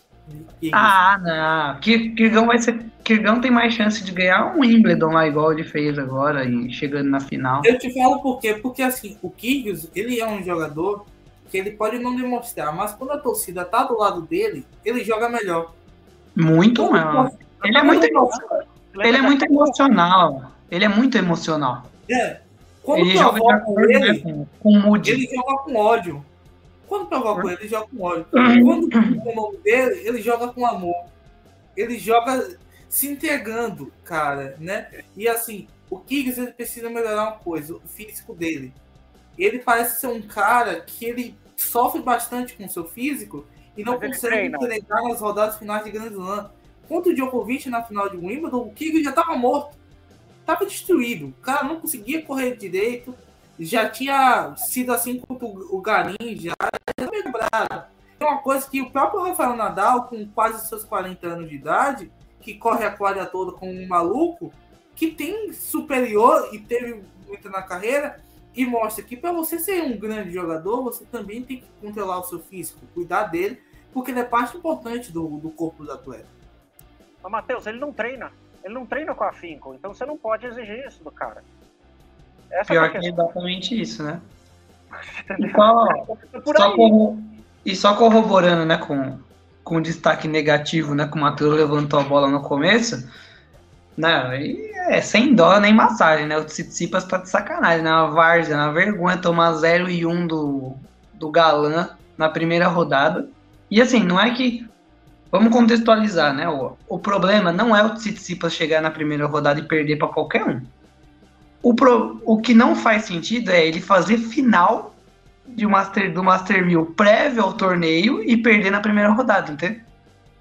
Ah, não. Kirgão vai ser. Kirgão tem mais chance de ganhar um Wimbledon lá, igual ele fez agora, e chegando na final. Eu te falo por quê? Porque assim, o Kyrgios, ele é um jogador que ele pode não demonstrar, mas quando a torcida tá do lado dele, ele joga melhor. Muito melhor. Ele é muito, ele é muito emocional. Ele é muito emocional. É. Quando ele joga com ele, com, com. Ele joga com ódio. Quando provoca ele, ele joga com ódio. Quando o nome dele, ele joga com amor. Ele joga se entregando, cara, né? E assim, o Kiggs ele precisa melhorar uma coisa, o físico dele. Ele parece ser um cara que ele sofre bastante com o seu físico e não consegue entregar nas rodadas finais de Grand Slam. Contra o Djokovic na final de Wimbledon, o Kiggs já estava morto. Tava destruído. O cara não conseguia correr direito já tinha sido assim com o Garim, já lembrado. É uma coisa que o próprio Rafael Nadal, com quase seus 40 anos de idade, que corre a quadra toda com um maluco, que tem superior e teve muito na carreira, e mostra que para você ser um grande jogador, você também tem que controlar o seu físico, cuidar dele, porque ele é parte importante do, do corpo do atleta. Mas, Matheus, ele não treina. Ele não treina com afinco, então você não pode exigir isso do cara. Essa Pior que é exatamente isso, né? E só, <laughs> só corro, e só corroborando, né, com, com destaque negativo, né, que o Matheus levantou a bola no começo, né, é sem dó nem massagem, né, o Tsitsipas tá de sacanagem, né, a várzea, na vergonha tomar 0 e 1 um do, do Galan na primeira rodada, e assim, não é que, vamos contextualizar, né, o, o problema não é o Tsitsipas chegar na primeira rodada e perder para qualquer um, o, pro, o que não faz sentido é ele fazer final de Master, do Master 1000 prévio ao torneio e perder na primeira rodada, entendeu?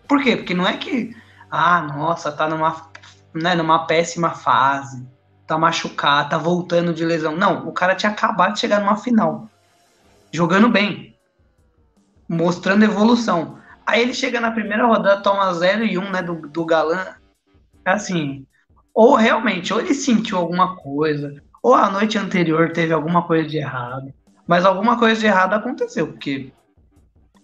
Por quê? Porque não é que, ah, nossa, tá numa, né, numa péssima fase, tá machucado, tá voltando de lesão. Não, o cara tinha acabado de chegar numa final, jogando bem, mostrando evolução. Aí ele chega na primeira rodada, toma 0 e 1, um, né, do, do Galan. Assim, ou realmente, ou ele sentiu alguma coisa, ou a noite anterior teve alguma coisa de errado. Mas alguma coisa de errado aconteceu, porque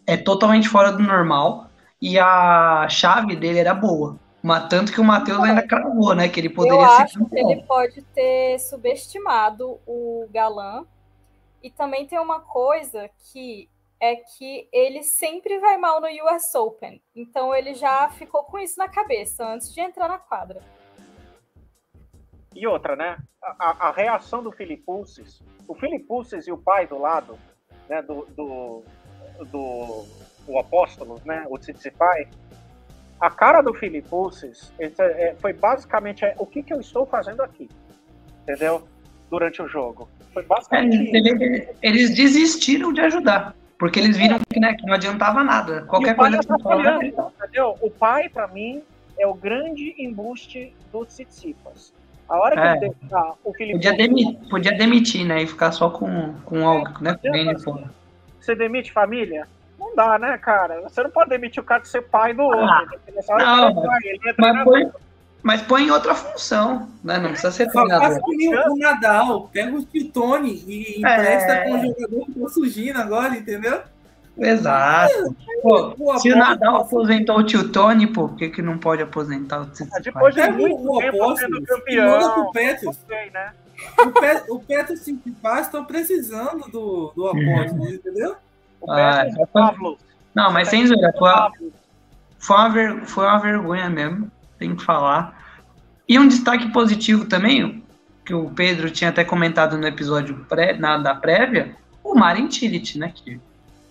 é totalmente fora do normal e a chave dele era boa. Mas tanto que o Matheus ainda cravou, né? Que ele poderia Eu ser acho que ele pode ter subestimado o Galan. E também tem uma coisa que é que ele sempre vai mal no US Open. Então ele já ficou com isso na cabeça antes de entrar na quadra. E outra, né? A, a reação do Filipussis, o Filipussis e o pai do lado, né, do, do, do o apóstolo, né, o Tsitsipai, a cara do Filipussis é, foi basicamente é, o que, que eu estou fazendo aqui, entendeu? Durante o jogo. Foi basicamente é, eles desistiram de ajudar. Porque eles viram que, né, que não adiantava nada. Qualquer coisa que falava, entendeu? O pai, para mim, é o grande embuste do Tsitsipas. A hora que É. ele deixar o Felipe Podia demitir, podia demitir, né? E ficar só com, com algo, né? De fora. você demite família? Não dá, né, cara? Você não pode demitir o cara de ser pai do outro. Ah, não, é Mas treinador. põe, mas põe em outra função, né? Não precisa ser treinador. nem o Nadal, pega o Titone e empresta É. com o jogador que tá surgindo agora, entendeu? Exato. Pô, Pô, se o Nadal aposentou o tio Tony, pô, por que, que não pode aposentar o Tsitsipas? Depois de Pega muito o tempo apóstolo sendo e manda campeão. pro Petros. né? O, Pet, o Petros Tsitsipas estão precisando do, do apóstolo, entendeu? O Ah, Petros foi- Pavlos. Não, mas sem zoeira, foi, foi, uma ver- foi uma vergonha mesmo, tem que falar. E um destaque positivo também, que o Pedro tinha até comentado no episódio pré, na, da prévia, o Marin Cilic, né? Que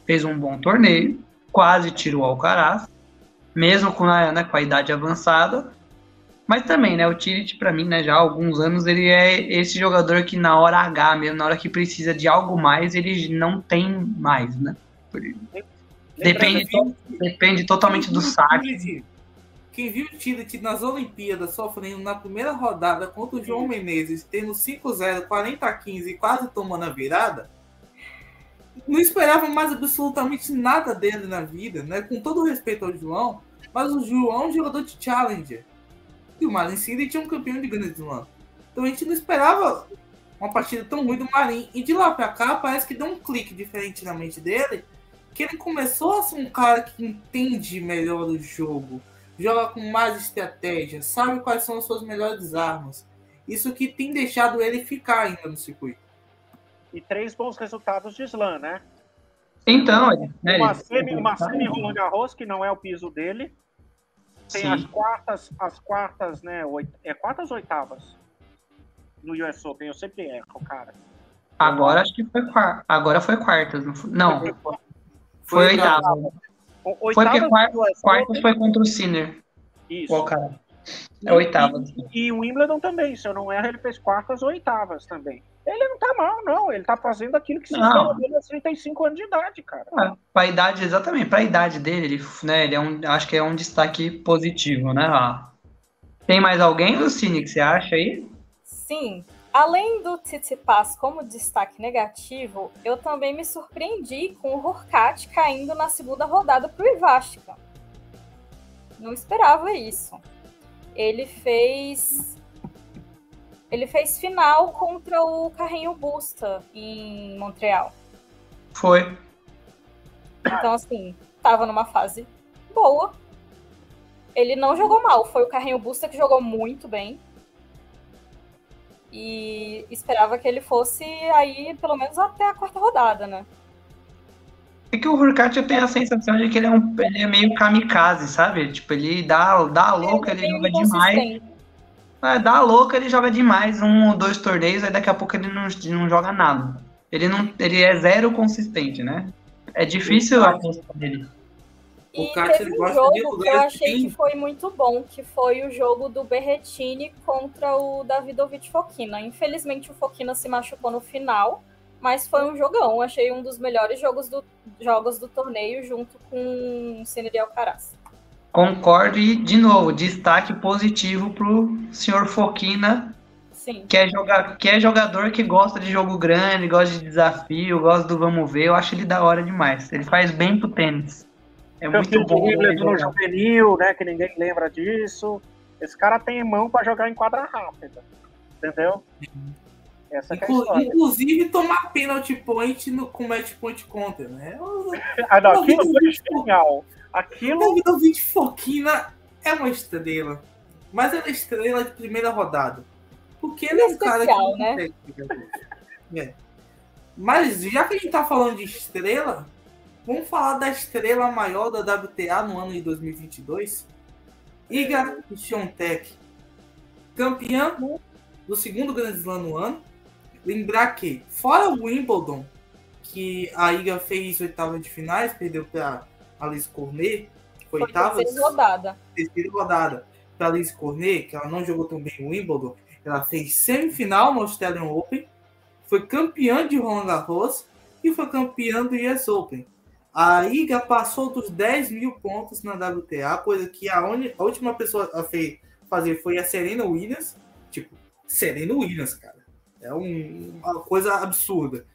fez um bom torneio, quase tirou o Alcaraz, mesmo com a, né, com a idade avançada. Mas também, né, o Cilic, para mim, né, já há alguns anos, ele é esse jogador que na hora H mesmo, na hora que precisa de algo mais, ele não tem mais, né? Depende, to- depende totalmente do saque. Quem viu o Tite nas Olimpíadas sofrendo na primeira rodada contra o João Menezes, tendo 5-0, 40-15 e quase tomando a virada, não esperava mais absolutamente nada dele na vida, né? Com todo respeito ao João, mas o João é um jogador de Challenger. E o Marin City tinha um campeão de Grand Slam. Então a gente não esperava uma partida tão ruim do Marin. E de lá pra cá, parece que deu um clique diferente na mente dele, que ele começou a ser um cara que entende melhor o jogo, joga com mais estratégia, sabe quais são as suas melhores armas. Isso que tem deixado ele ficar ainda no circuito. E três bons resultados de slam, né? Então, né, Uma ele- semi, uma semi Roland Garros, que não é o piso dele. Tem Sim. as quartas, as quartas, né? Oit... É quartas ou oitavas? No US Open, eu sempre erro, cara. Agora acho que foi quarta. Agora foi quartas. Não, foi, não, Foi foi oitava. oitava. O- Foi porque quartas Open, foi contra o Sinner. Isso. Ó, cara. É oitava. E, e o Wimbledon também, se eu não erro, ele fez quartas ou oitavas também. Ele não tá mal, não. Ele tá fazendo aquilo que se espera dele aos 35 anos de idade, cara. É, pra idade, exatamente, pra idade dele, ele, né, ele é um, acho que é um destaque positivo, né? Lá. Tem mais alguém, Lucine, que você acha aí? Sim, além do Tsitsipas como destaque negativo, eu também me surpreendi com o Horkat caindo na segunda rodada para o Ivashka. Não esperava isso. Ele fez ele fez final contra o Carrinho Busta em Montreal. Foi. Então assim, tava numa fase boa. Ele não jogou mal, foi o Carrinho Busta que jogou muito bem. E esperava que ele fosse aí pelo menos até a quarta rodada, né? É que o Hurkacz eu tenho a sensação de que ele é, um, ele é meio kamikaze, sabe? Tipo, ele dá, dá a louca, ele Bem joga demais. É, dá a louca, ele joga demais, um ou dois torneios, aí daqui a pouco ele não, não joga nada. Ele, não, ele é zero consistente, né? É difícil a aposta dele. O E teve ele um gosta jogo de que eu achei que foi muito bom, que foi o jogo do Berretini contra o Davidovich Fokina. Infelizmente o Fokina se machucou no final, mas foi um jogão. Achei um dos melhores jogos do, jogos do torneio, junto com o Seneri Alcaraz. Concordo e, de novo, destaque positivo pro senhor Foquina, Sim. que é, joga, que é jogador que gosta de jogo grande, gosta de desafio, gosta do vamos ver. Eu acho ele da hora demais. Ele faz bem pro tênis. É muito bom. Wimbledon no juvenil, né? Que ninguém lembra disso. Esse cara tem mão para jogar em quadra rápida. Entendeu? Essa é Inclu é inclusive tomar penalty point no, com match point counter, né? ah, não, aquilo foi genial. Aquilo. O David Foquina é uma estrela. Mas é estrela de primeira rodada. Porque ele é um cara que. Né? É. Mas já que a gente tá falando de estrela, vamos falar da estrela maior da WTA no ano de 2022. Iga Swiatek, campeã do segundo Grand Slam no ano. Lembrar que, fora o Wimbledon, que a Iga fez oitava de finais, perdeu para Alice Cornet, foi oitava. Terceira rodada. Terceira rodada. Para Alice Cornet, que ela não jogou tão bem o Wimbledon, ela fez semifinal no Australian Open, foi campeã de Roland Garros e foi campeã do US Open. A Iga passou dos 10 mil pontos na WTA, coisa que a, a última pessoa a fez, fazer foi a Serena Williams. Tipo, Serena Williams, cara. É um, uma coisa absurda.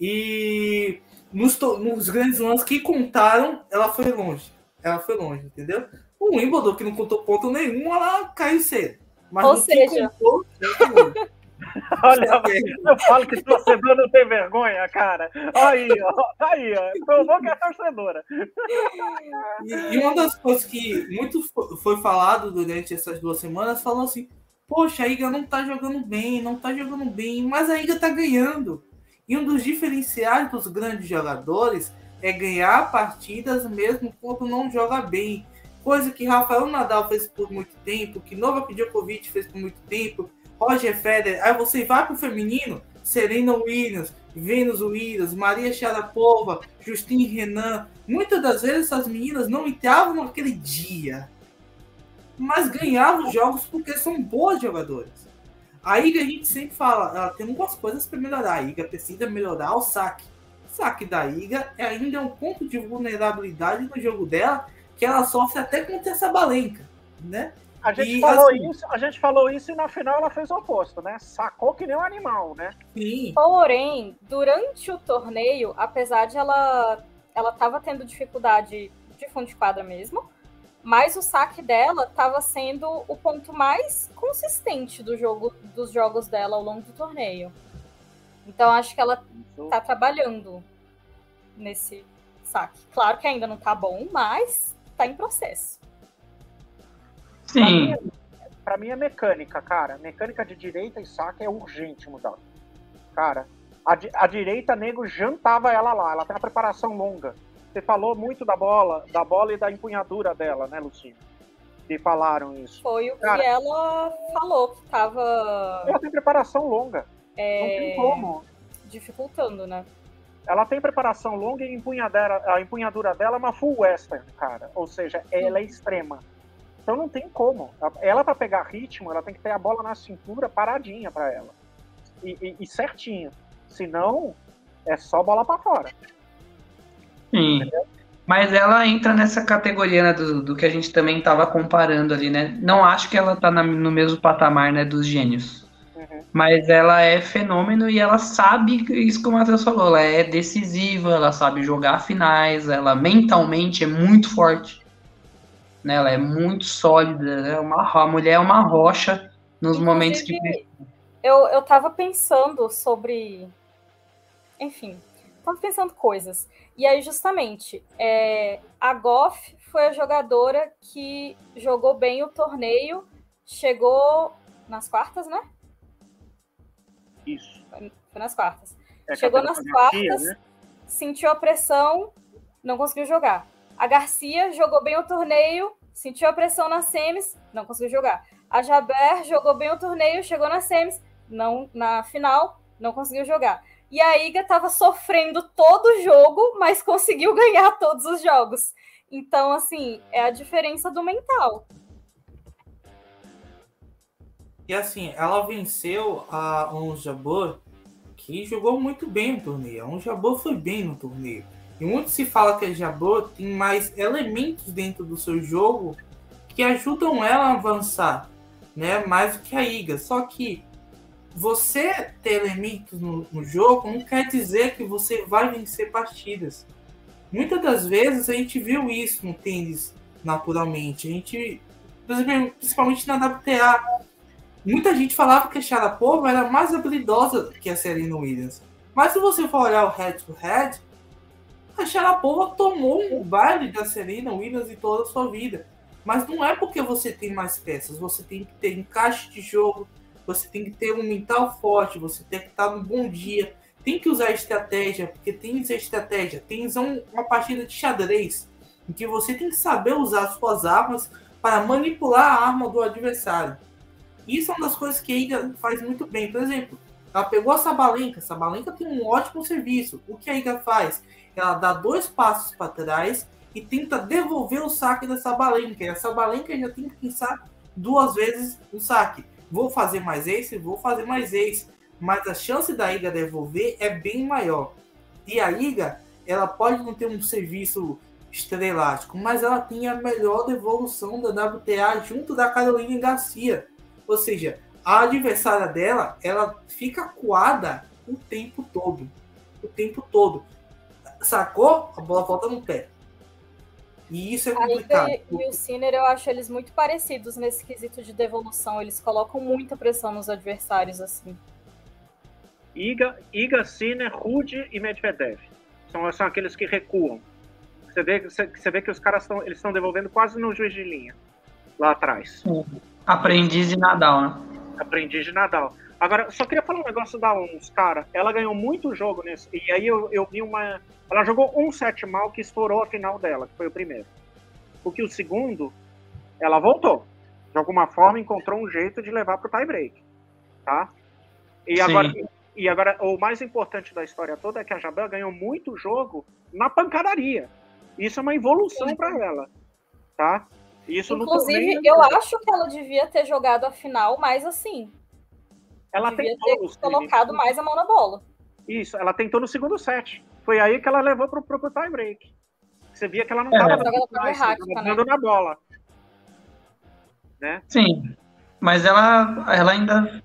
E nos, nos grandes lances que contaram, ela foi longe. Ela foi longe, entendeu? O Wimbledon, que não contou ponto nenhum, ela caiu cedo. Mas Ou seja, contou, <laughs> Olha, eu falo que torcedor não tem vergonha, cara. Aí, ó. Aí, ó. Provou que é torcedora. E, e, uma das coisas que muito foi falado durante essas duas semanas, falou assim: Poxa, a Iga não tá jogando bem, não tá jogando bem, mas a Iga tá ganhando. E um dos diferenciais dos grandes jogadores é ganhar partidas mesmo quando não joga bem. Coisa que Rafael Nadal fez por muito tempo, que Novak Djokovic fez por muito tempo, Roger Federer. Aí você vai pro feminino, Serena Williams, Venus Williams, Maria Sharapova, Justine Renan. Muitas das vezes essas meninas não entravam naquele dia mas ganhava os jogos porque são boas jogadoras. A Iga a gente sempre fala, ela tem algumas coisas para melhorar. A Iga precisa melhorar o saque. O saque da Iga é ainda um ponto de vulnerabilidade no jogo dela que ela sofre até contra essa balenca, né? A gente, e, falou assim, isso, a gente falou isso e na final ela fez o oposto, né? Sacou que nem um animal, né? Sim. Porém, durante o torneio, apesar de ela ela tava tendo dificuldade de fundo de quadra mesmo, mas o saque dela estava sendo o ponto mais consistente do jogo, dos jogos dela ao longo do torneio. Então acho que ela está trabalhando nesse saque. Claro que ainda não está bom, mas está em processo. Sim. Para mim é mecânica, cara. Mecânica de direita e saque é urgente mudar. Cara, a, a direita, nego, jantava ela lá. Ela tem uma preparação longa você falou muito da bola, da bola e da empunhadura dela, né, Lucinha? Que falaram isso. Foi o que Cara, ela falou, que tava. Ela tem preparação longa. É... Não tem como. Dificultando, né? Ela tem preparação longa e empunhadura, a empunhadura dela é uma full western, cara. Ou seja, ela é extrema. Então não tem como. Ela, para pegar ritmo, ela tem que ter a bola na cintura paradinha para ela. E, e, e certinho. Senão, é só bola para fora. Sim. Mas ela entra nessa categoria né, do, do, que a gente também estava comparando ali, né? Não acho que ela está no mesmo patamar né, dos gênios. Uhum. Mas ela é fenômeno e ela sabe, isso que o Matheus falou, ela é decisiva, ela sabe jogar finais, ela mentalmente é muito forte. Né? Ela é muito sólida, né? uma, a mulher é uma rocha nos Inclusive, momentos que. Eu, eu tava pensando sobre. Enfim, tava pensando coisas. E aí, justamente, é, a Goff foi a jogadora que jogou bem o torneio, chegou nas quartas, né? Isso. Foi, nas quartas. É chegou nas quartas, né? sentiu a pressão, não conseguiu jogar. A Garcia jogou bem o torneio, sentiu a pressão nas semis, não conseguiu jogar. A Jaber jogou bem o torneio, chegou nas semis, não na final, não conseguiu jogar. E a Iga estava sofrendo todo o jogo, mas conseguiu <laughs> ganhar todos os jogos. Então, assim, é a diferença do mental. E assim, ela venceu a Ons Jabeur, que jogou muito bem no torneio. Um Jabô foi bem no torneio. E muito se fala que a Jabô tem mais elementos dentro do seu jogo que ajudam ela a avançar, né? Mais do que a Iga. Só que você ter elementos no, no jogo não quer dizer que você vai vencer partidas. Muitas das vezes a gente viu isso no tênis naturalmente. A gente, principalmente na WTA, muita gente falava que a Sharapova era mais habilidosa que a Serena Williams. Mas se você for olhar o head to head, a Sharapova tomou um baile da Serena Williams em toda a sua vida. Mas não é porque você tem mais peças, você tem que ter encaixe de jogo, você tem que ter um mental forte, você tem que estar num bom dia, tem que usar estratégia, porque tem estratégia, tem uma partida de xadrez, em que você tem que saber usar suas armas para manipular a arma do adversário. Isso é uma das coisas que a Iga faz muito bem. Por exemplo, ela pegou a Sabalenka, a Sabalenka tem um ótimo serviço. O que a Iga faz? Ela dá dois passos para trás e tenta devolver o saque da Sabalenka. E a Sabalenka já tem que pensar duas vezes o saque. Vou fazer mais esse, vou fazer mais esse mas a chance da Iga devolver é bem maior. E a Iga, ela pode não ter um serviço estrelático, mas ela tem a melhor devolução da WTA junto da Carolina Garcia. Ou seja, a adversária dela, ela fica coada o tempo todo. O tempo todo. Sacou? A bola volta no pé. E isso é complicado. A Iga e o Sinner, eu acho eles muito parecidos nesse quesito de devolução. Eles colocam muita pressão nos adversários, assim. Iga, Iga Sinner, Rude e Medvedev. São, são aqueles que recuam. Você vê, você, você vê que os caras estão eles estão devolvendo quase no juiz de linha lá atrás. Aprendiz de Nadal, né? Aprendiz de Nadal. Agora, só queria falar um negócio da ONS, cara. Ela ganhou muito jogo nesse. E aí eu, eu vi uma. Ela jogou um set mal que estourou a final dela, que foi o primeiro. Porque o segundo, ela voltou. De alguma forma encontrou um jeito de levar pro tie break. Tá? E Sim. agora, e agora, o mais importante da história toda é que a Jabel ganhou muito jogo na pancadaria. Isso é uma evolução para ela, tá? Isso Inclusive, torneio... eu acho que ela devia ter jogado a final mais assim. Ela devia tentou, ter colocado mais a mão na bola. Isso, ela tentou no segundo set. Foi aí que ela levou pro, pro tie break. Você via que ela não estava é, dando né? na bola. Né? Sim, mas ela, ela ainda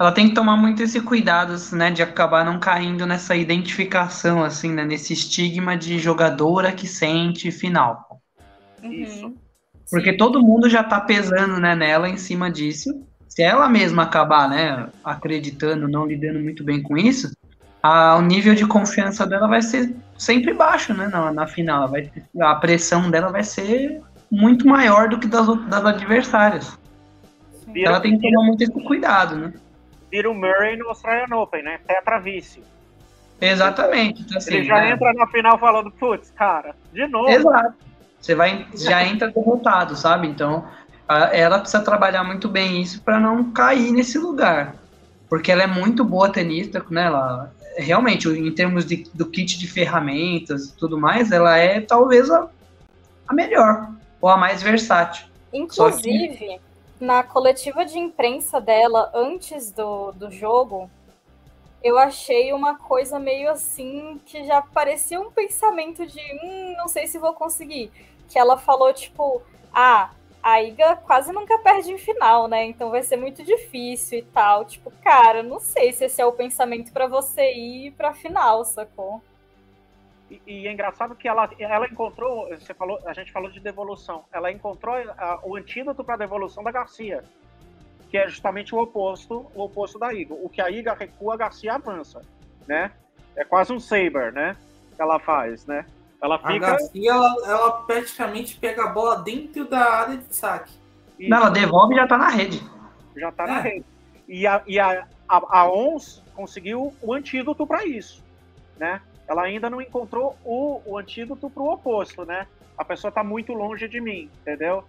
ela tem que tomar muito esse cuidado, né, de acabar não caindo nessa identificação, assim, né, nesse estigma de jogadora que sente final. Isso. Porque Sim. todo mundo já tá pesando, né, nela em cima disso. Se ela mesma acabar, né, acreditando, não lidando muito bem com isso, a, o nível de confiança dela vai ser sempre baixo, né, na, na final. Vai, a pressão dela vai ser muito maior do que das, das adversárias. Ela tem que tomar muito esse cuidado, né? vira o Murray no Australian Open, né? Tetra vice. Exatamente. Então, assim, Ele já né? entra na final falando, putz, cara, de novo. Exato. Você vai, já entra derrotado, sabe? Então, ela precisa trabalhar muito bem isso para não cair nesse lugar. Porque ela é muito boa tenista, né? Ela, realmente, em termos de, do kit de ferramentas e tudo mais, ela é talvez a, a melhor, ou a mais versátil. Inclusive, na coletiva de imprensa dela antes do, do jogo, eu achei uma coisa meio assim que já parecia um pensamento de hum, não sei se vou conseguir. Que ela falou, tipo, ah, a Iga quase nunca perde em final, né? Então vai ser muito difícil e tal. Tipo, cara, não sei se esse é o pensamento para você ir pra final, sacou? E, e, é engraçado que ela, ela encontrou, você falou, a gente falou de devolução, ela encontrou a, o antídoto para devolução da Garcia, que é justamente o oposto, o oposto da Iga. O que a Iga recua, a Garcia avança, né? É quase um saber, né? Que ela faz, né? Ela fica... A Garcia, ela, ela praticamente pega a bola dentro da área de saque. E... Não, ela devolve e já tá na rede. Já tá é. na rede. E a, e a, a, a ONS conseguiu o antídoto para isso, né? ela ainda não encontrou o, o antídoto para o oposto, né? A pessoa está muito longe de mim, entendeu?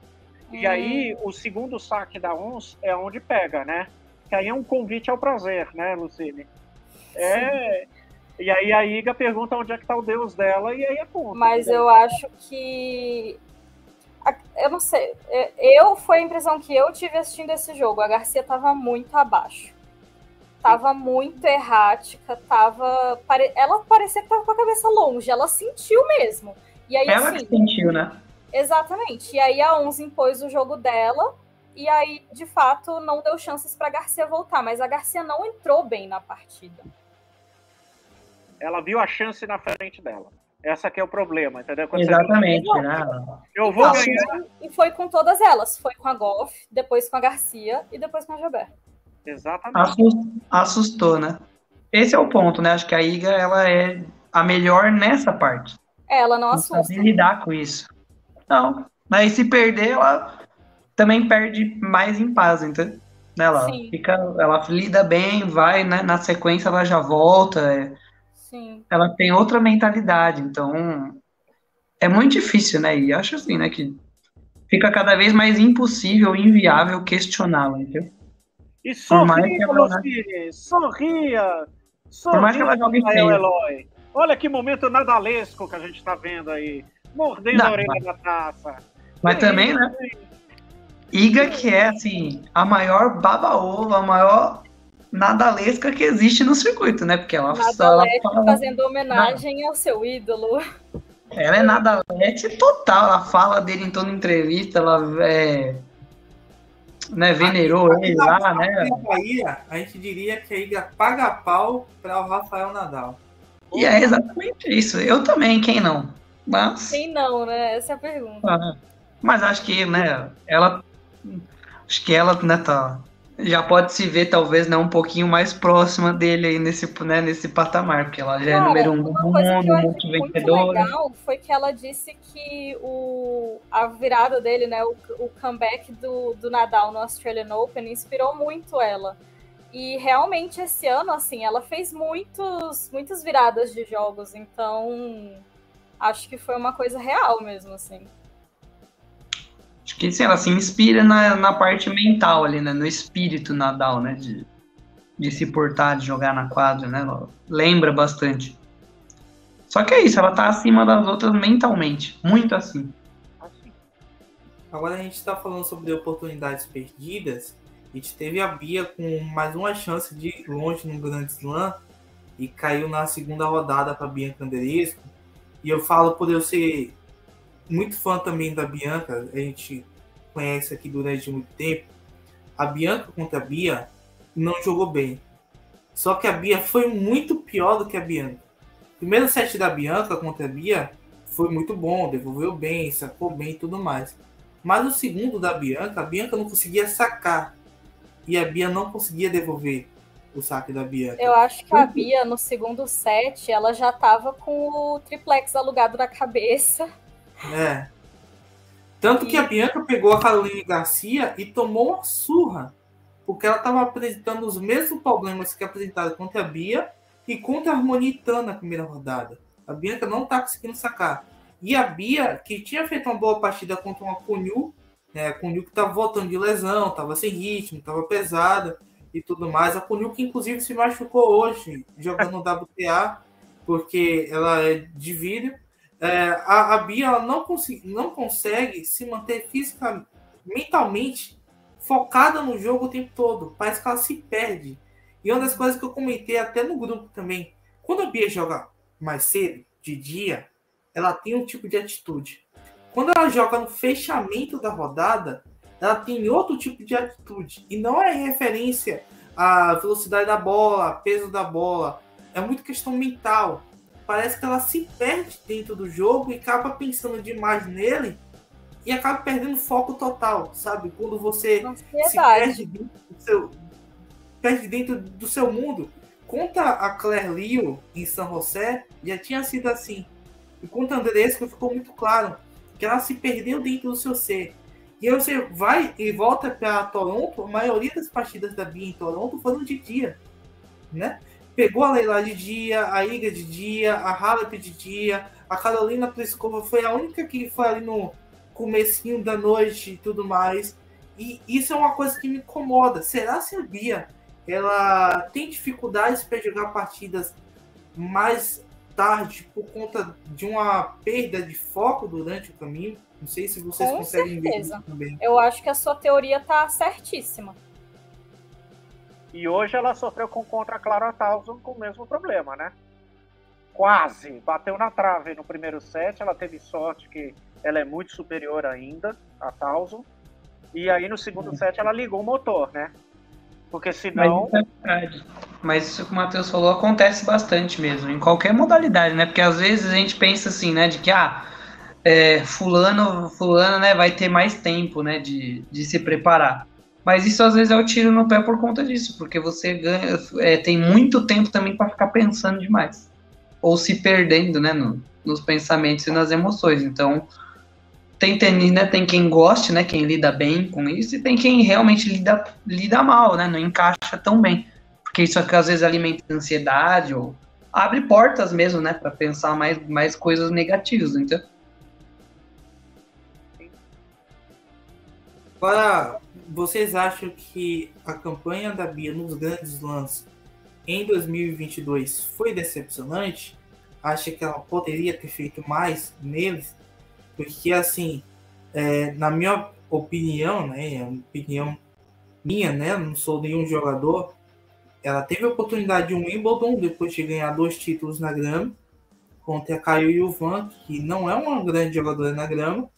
E hum. aí, o segundo saque da ONS é onde pega, né? Que aí é um convite ao prazer, né, Lucine? É. Sim. E aí a Iga pergunta onde é que tá o deus dela, e aí é ponto. Mas eu acho que. Eu não sei. Eu foi a impressão que eu tive assistindo esse jogo. A Garcia estava muito abaixo. tava muito errática, tava. Ela parecia que tava com a cabeça longe, ela sentiu mesmo. E aí, ela assim, que sentiu, né? Exatamente. E aí a Onze impôs o jogo dela, e aí, de fato, não deu chances para Garcia voltar, mas a Garcia não entrou bem na partida. Ela viu a chance na frente dela. Essa que é o problema, entendeu? Quando Exatamente. Você... Né? Eu vou ganhar. E foi com todas elas. Foi com a Golf, depois com a Garcia e depois com a Jabé. Exatamente. Assustou, né? Esse é o ponto, né? Acho que a Iga ela é a melhor nessa parte. É, ela não assusta. Sabe lidar com isso. Não. Mas se perder, ela também perde mais em paz, entendeu? Ela Sim. fica, ela lida bem, vai, né? Na sequência ela já volta. É. Ela tem outra mentalidade, então é muito difícil, né? E acho assim, né? Que fica cada vez mais impossível, inviável questioná-la, entendeu? E sorria, ela, sorria, sorria. Por mais que ela jogue. Eloy. Olha que momento nadalesco que a gente está vendo aí. Mordendo Não, a orelha mas... da taça. Mas também, né? Iga que é, assim, a maior baba-ovo, a maior nadalesca que existe no circuito, né? Porque ela só fala... fazendo homenagem ao seu ídolo. Ela é nadalete total, ela fala dele em toda entrevista, ela é né, venerou ele lá, né? Bahia, a gente diria que a Iga paga pau para o Rafael Nadal. E é exatamente isso. Eu também, quem não? Mas... Quem não, né? Essa é a pergunta. Ah, mas acho que, né, ela. Acho que ela, né, tá. Já pode se ver, talvez, né, um pouquinho mais próxima dele aí nesse, né, nesse patamar, porque ela já é Cara, é número um do mundo, muito vencedora. O legal foi que ela disse que o, a virada dele, né, o, o comeback do, do Nadal no Australian Open inspirou muito ela. E realmente esse ano, assim, ela fez muitos, muitas viradas de jogos, então acho que foi uma coisa real mesmo, assim. Acho que assim, ela se inspira na, na parte mental ali, né? No espírito Nadal, né? De, de se portar, de jogar na quadra, né? Ela lembra bastante. Só que é isso, ela tá acima das outras mentalmente. Muito assim. Agora a gente está falando sobre oportunidades perdidas. A gente teve a Bia com mais uma chance de ir longe no Grande Slam e caiu na segunda rodada para Bianca Andreescu. E eu falo por eu ser muito fã também da Bianca, a gente conhece aqui durante muito tempo. A Bianca contra a Bia não jogou bem. Só que a Bia foi muito pior do que a Bianca. O primeiro set da Bianca contra a Bia foi muito bom, devolveu bem, sacou bem e tudo mais. Mas o segundo da Bianca, a Bianca não conseguia sacar e a Bia não conseguia devolver o saque da Bia. Eu acho que a Bia, no segundo set, ela já tava com o triplex alugado na cabeça. É. Tanto e... que a Bianca pegou a Caroline Garcia e tomou uma surra. Porque ela estava apresentando os mesmos problemas que apresentaram contra a Bia e contra a Harmonita na primeira rodada. A Bianca não está conseguindo sacar. E a Bia, que tinha feito uma boa partida contra uma Conyu, né? O Nil que estava voltando de lesão, estava sem ritmo, estava pesada e tudo mais. A Kunil que inclusive se machucou hoje jogando no WTA, porque ela é de vidro. É, a, a Bia ela não, não consegue se manter fisicamente, mentalmente focada no jogo o tempo todo. Parece que ela se perde. E uma das coisas que eu comentei até no grupo também, quando a Bia joga mais cedo, de dia, ela tem um tipo de atitude. Quando ela joga no fechamento da rodada, ela tem outro tipo de atitude. E não é referência à velocidade da bola, peso da bola. É muito questão mental. Parece que ela se perde dentro do jogo e acaba pensando demais nele e acaba perdendo foco total, sabe? Quando você se perde dentro do seu, perde dentro do seu mundo. Conta a Claire Leo em São José, já tinha sido assim. E conta a Andresco ficou muito claro que ela se perdeu dentro do seu ser. E aí você vai e volta para Toronto, a maioria das partidas da Bia em Toronto foram de dia, né? Pegou a Leila de dia, a Iga de dia, a Halep de dia, a Carolina Pliskova foi a única que foi ali no comecinho da noite e tudo mais. E isso é uma coisa que me incomoda. Será se a Bia ela tem dificuldades para jogar partidas mais tarde por conta de uma perda de foco durante o caminho. Não sei se vocês Com conseguem certeza. ver isso também. Eu acho que a sua teoria está certíssima. E hoje ela sofreu com contra a Clara Towson com o mesmo problema, né? Quase bateu na trave no primeiro set. Ela teve sorte que ela é muito superior ainda a Towson. E aí no segundo set ela ligou o motor, né? Porque senão. Mas isso, é Mas isso que o Matheus falou acontece bastante mesmo, em qualquer modalidade, né? Porque às vezes a gente pensa assim, né? De que, ah, é, fulano, fulano, né, vai ter mais tempo, né, de, de se preparar. Mas isso às vezes é o tiro no pé por conta disso, porque você ganha, é, tem muito tempo também para ficar pensando demais. Ou se perdendo, né, no, nos pensamentos e nas emoções. Então, tem tenis, né, tem quem goste, né, quem lida bem com isso, e tem quem realmente lida, lida mal, né, não encaixa tão bem. Porque isso às vezes alimenta ansiedade ou abre portas mesmo, né, para pensar mais, mais coisas negativas, então Agora, vocês acham que a campanha da Bia nos grandes lances em 2022 foi decepcionante? Acha que ela poderia ter feito mais neles? Porque, assim, é, na minha opinião, né, é opinião minha, né, não sou nenhum jogador, ela teve a oportunidade de um Wimbledon depois de ganhar dois títulos na grama contra a Caio Yuvan, que não é uma grande jogadora na grama,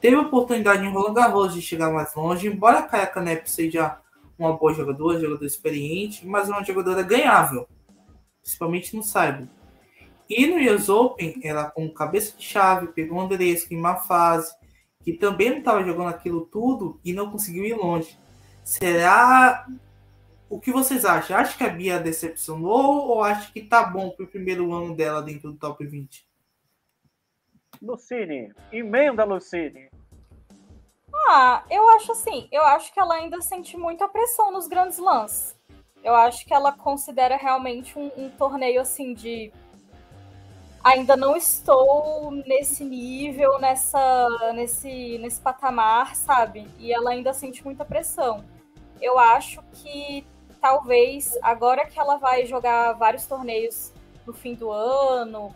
teve a oportunidade em Roland Garros de chegar mais longe, embora a Kaya Kanep seja uma boa jogadora, jogadora experiente, mas é uma jogadora ganhável, principalmente no Cyber. E no US Open, ela com cabeça de chave, pegou o Andresco em uma fase, que também não estava jogando aquilo tudo e não conseguiu ir longe. Será o que vocês acham? Acho que a Bia decepcionou ou acho que tá bom pro primeiro ano dela dentro do top 20? Lucine, emenda, Lucine. Ah, eu acho assim, eu acho que ela ainda sente muita pressão nos grandes lances. Eu acho que ela considera realmente um, um torneio assim de ainda não estou nesse nível, nessa, nesse, nesse patamar, sabe? E ela ainda sente muita pressão. Eu acho que talvez agora que ela vai jogar vários torneios no fim do ano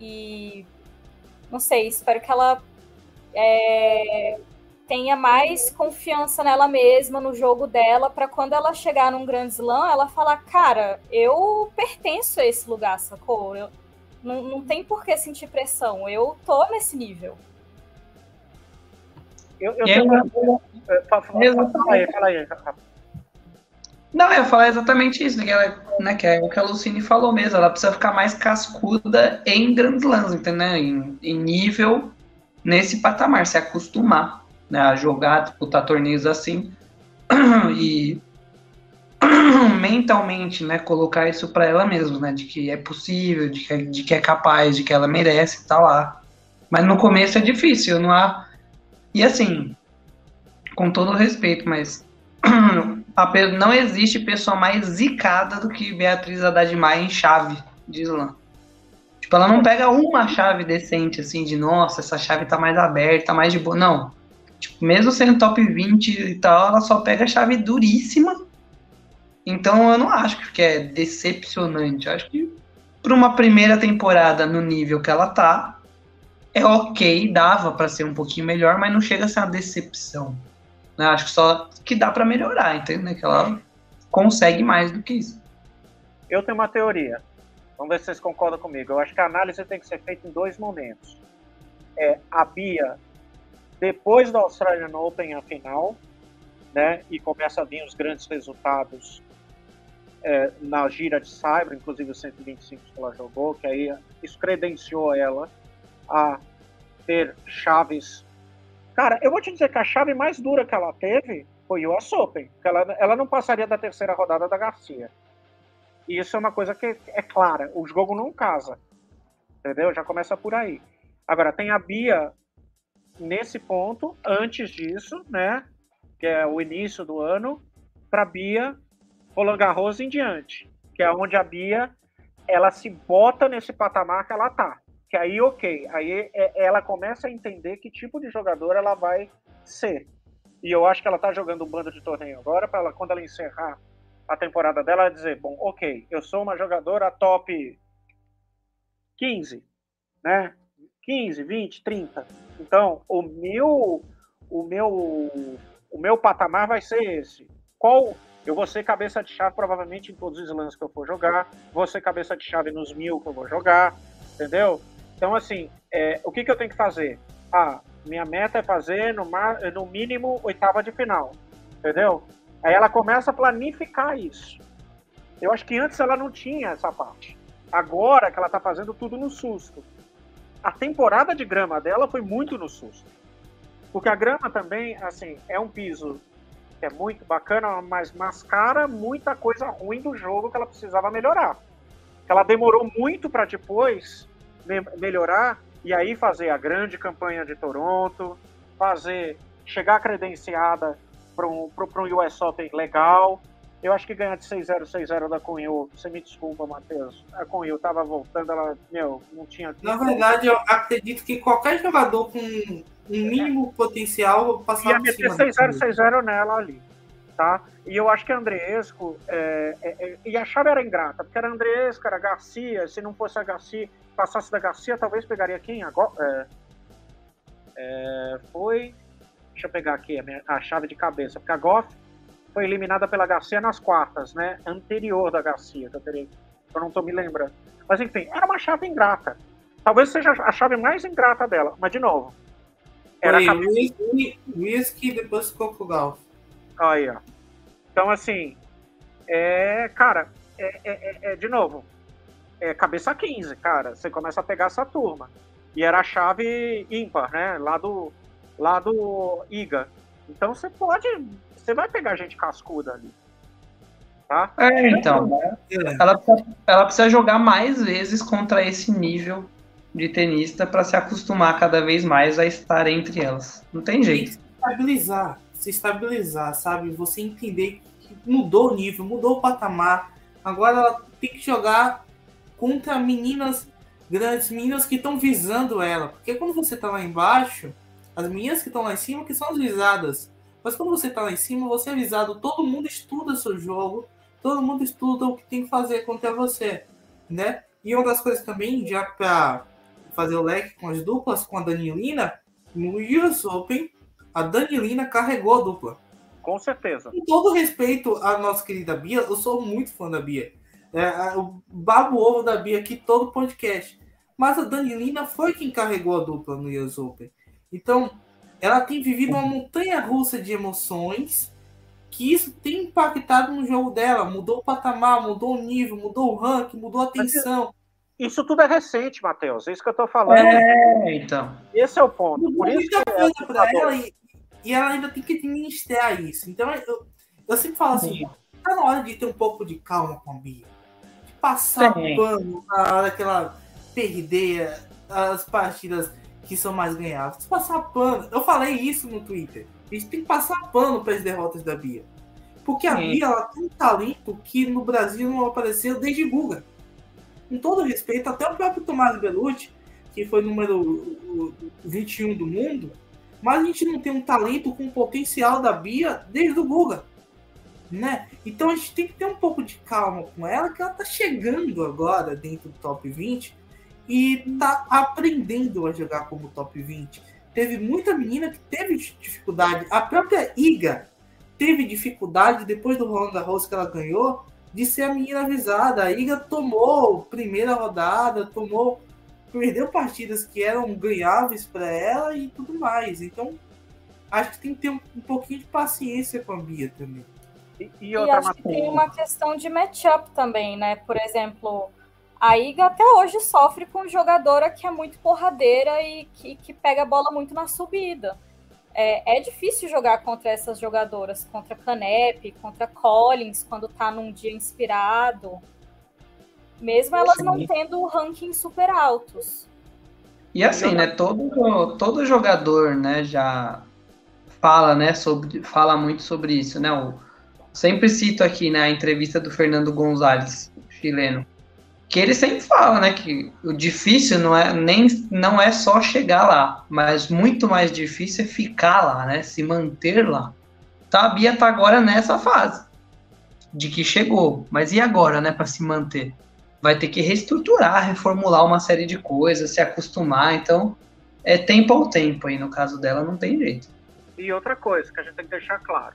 e não sei, espero que ela é, tenha mais confiança nela mesma, no jogo dela, para quando ela chegar num grande slam, ela falar, cara, eu pertenço a esse lugar, sacou? Eu, não, não tem por que sentir pressão, eu tô nesse nível. Eu, eu tenho... Uma... Fala aí, fala aí, não, eu ia falar exatamente isso, que, ela, né, que é o que a Lucine falou mesmo, ela precisa ficar mais cascuda em grandes lãs, entendeu? Em, em, nível nesse patamar, se acostumar né, a jogar, disputar torneios assim <clears throat> e <clears throat> mentalmente, né, colocar isso para ela mesma, né, de que é possível, de que, de que é capaz, de que ela merece tá lá. Mas no começo é difícil, não há. E assim, com todo respeito, mas <clears throat> não existe pessoa mais zicada do que Beatriz Haddad Maia em chave de slam. Tipo, ela não pega uma chave decente, assim, de nossa, essa chave tá mais aberta, mais de boa. Não. Tipo, mesmo sendo top 20 e tal, ela só pega chave duríssima. Então eu não acho que é decepcionante. Eu acho que para uma primeira temporada no nível que ela tá, é ok, dava para ser um pouquinho melhor, mas não chega a ser uma decepção. Né? Acho que só que dá para melhorar, entende? Que ela consegue mais do que isso. Eu tenho uma teoria. Vamos ver se vocês concordam comigo. Eu acho que a análise tem que ser feita em dois momentos. É a Bia depois da Australian Open a final, né? E começa a vir os grandes resultados é, na gira de Cyber, inclusive os 125 que ela jogou, que aí isso credenciou ela a ter chaves Cara, eu vou te dizer que a chave mais dura que ela teve foi o US Open. Ela, ela não passaria da terceira rodada da Garcia. E isso é uma coisa que é clara. O jogo não casa. Entendeu? Já começa por aí. Agora, tem a Bia nesse ponto, antes disso, né? Que é o início do ano, para Bia Roland Garros em diante. Que é onde a Bia ela se bota nesse patamar que ela tá que aí, ok, aí é, ela começa a entender que tipo de jogador ela vai ser. E eu acho que ela tá jogando um bando de torneio agora, para ela, quando ela encerrar a temporada dela, ela dizer, bom, ok, eu sou uma jogadora top 15, né? 15, 20, 30. Então, o meu o meu o meu patamar vai ser esse. Qual Eu vou ser cabeça de chave provavelmente em todos os slams que eu for jogar, vou ser cabeça de chave nos mil que eu vou jogar, entendeu? Então, assim, é, o que, que eu tenho que fazer? Ah, minha meta é fazer no, no mínimo oitava de final, entendeu? Aí ela começa a planificar isso. Eu acho que antes ela não tinha essa parte. Agora que ela tá fazendo tudo no susto. A temporada de grama dela foi muito no susto. Porque a grama também, assim, é um piso que é muito bacana, mas mascara muita coisa ruim do jogo que ela precisava melhorar. Ela demorou muito para depois melhorar e aí fazer a grande campanha de Toronto, fazer chegar credenciada para um, um US Open legal. Eu acho que ganhar de 6-0, 6-0 da Cunho, você me desculpa, Matheus. A Cunho tava voltando, ela, meu, não tinha. Na verdade, eu acredito que qualquer jogador com um mínimo é. potencial passava Ia meter 6-0, 6-0 nela ali. Tá? E eu acho que a Andreesco, é, é, é, e a chave era ingrata, porque era Andreesco, era Garcia, se não fosse a Garcia, passasse da Garcia, talvez pegaria quem? Agora, é, é, foi, deixa eu pegar aqui a, minha, a, chave de cabeça, porque a Goff foi eliminada pela Garcia nas quartas, né, anterior da Garcia, que eu, teria, eu não estou me lembrando. Mas enfim, era uma chave ingrata. Talvez seja a chave mais ingrata dela, mas de novo. Era foi whisky, whisky depois ficou com o Golf. Aí, ó. Então, assim, é, cara, é, é, é, é, de novo, é cabeça 15, cara. Você começa a pegar essa turma. E era a chave ímpar, né? Lá do, lá do IGA. Então você pode. Você vai pegar gente cascuda ali. Tá? É, então. Né? Ela, precisa, ela precisa jogar mais vezes contra esse nível de tenista para se acostumar cada vez mais a estar entre elas. Não tem jeito. Estabilizar, se estabilizar, sabe? Você entender que mudou o nível, mudou o patamar. Agora ela tem que jogar contra meninas grandes, meninas que estão visando ela. Porque quando você está lá embaixo, as meninas que estão lá em cima que são as visadas. Mas quando você está lá em cima, você é visado. Todo mundo estuda seu jogo, todo mundo estuda o que tem que fazer contra você, né? E uma das coisas também, já para fazer o leque com as duplas, com a Danilina, no US Open, a Danilina carregou a dupla. Com certeza. Com todo respeito à nossa querida Bia, eu sou muito fã da Bia. É, o babo ovo da Bia aqui todo podcast. Mas a Danilina foi quem carregou a dupla no US Open. Então, ela tem vivido uma montanha russa de emoções que isso tem impactado no jogo dela. Mudou o patamar, mudou o nível, mudou o ranking, mudou a tensão. Isso tudo é recente, Matheus. É isso que eu tô falando. É, então. Esse é o ponto. Por isso que é pra ela e, e, ela ainda tem que administrar isso. Então, eu, eu sempre falo assim, Sim. tá na hora de ter um pouco de calma com a Bia. De passar Sim. pano na hora que ela perder as partidas que são mais ganhadas. Passar pano. Eu falei isso no Twitter. A gente tem que passar pano para as derrotas da Bia. Porque a Sim. Bia ela tem um talento que no Brasil não apareceu desde Guga com todo respeito, até o próprio Tomás Belucci, que foi o número 21 do mundo, mas a gente não tem um talento com o potencial da Bia desde o Guga. Né? Então a gente tem que ter um pouco de calma com ela, que ela tá chegando agora dentro do top 20 e tá aprendendo a jogar como top 20. Teve muita menina que teve dificuldade. A própria Iga teve dificuldade depois do Roland Garros que ela ganhou de ser a menina avisada. A Iga tomou primeira rodada, tomou perdeu partidas que eram ganháveis para ela e tudo mais. Então, acho que tem que ter um, um pouquinho de paciência com a Bia também. E, e, e acho que tem uma questão de matchup também, né? Por exemplo, a Iga até hoje sofre com jogadora que é muito porradeira e que, que pega a bola muito na subida é, é, difícil jogar contra essas jogadoras, contra Canep, contra Collins, quando tá num dia inspirado. Mesmo elas Sim. não tendo rankings super altos. E assim, né, todo, todo jogador, né, já fala, né, sobre, fala muito sobre isso, né, o, sempre cito aqui, né, a entrevista do Fernando Gonzalez, chileno, que ele sempre fala, né, que o difícil não é nem não é só chegar lá, mas muito mais difícil é ficar lá, né, se manter lá. Tá, a Bia tá agora nessa fase de que chegou, mas e agora, né, para se manter? Vai ter que reestruturar, reformular uma série de coisas, se acostumar, então é tempo ao tempo aí no caso dela não tem jeito. E outra coisa que a gente tem que deixar claro,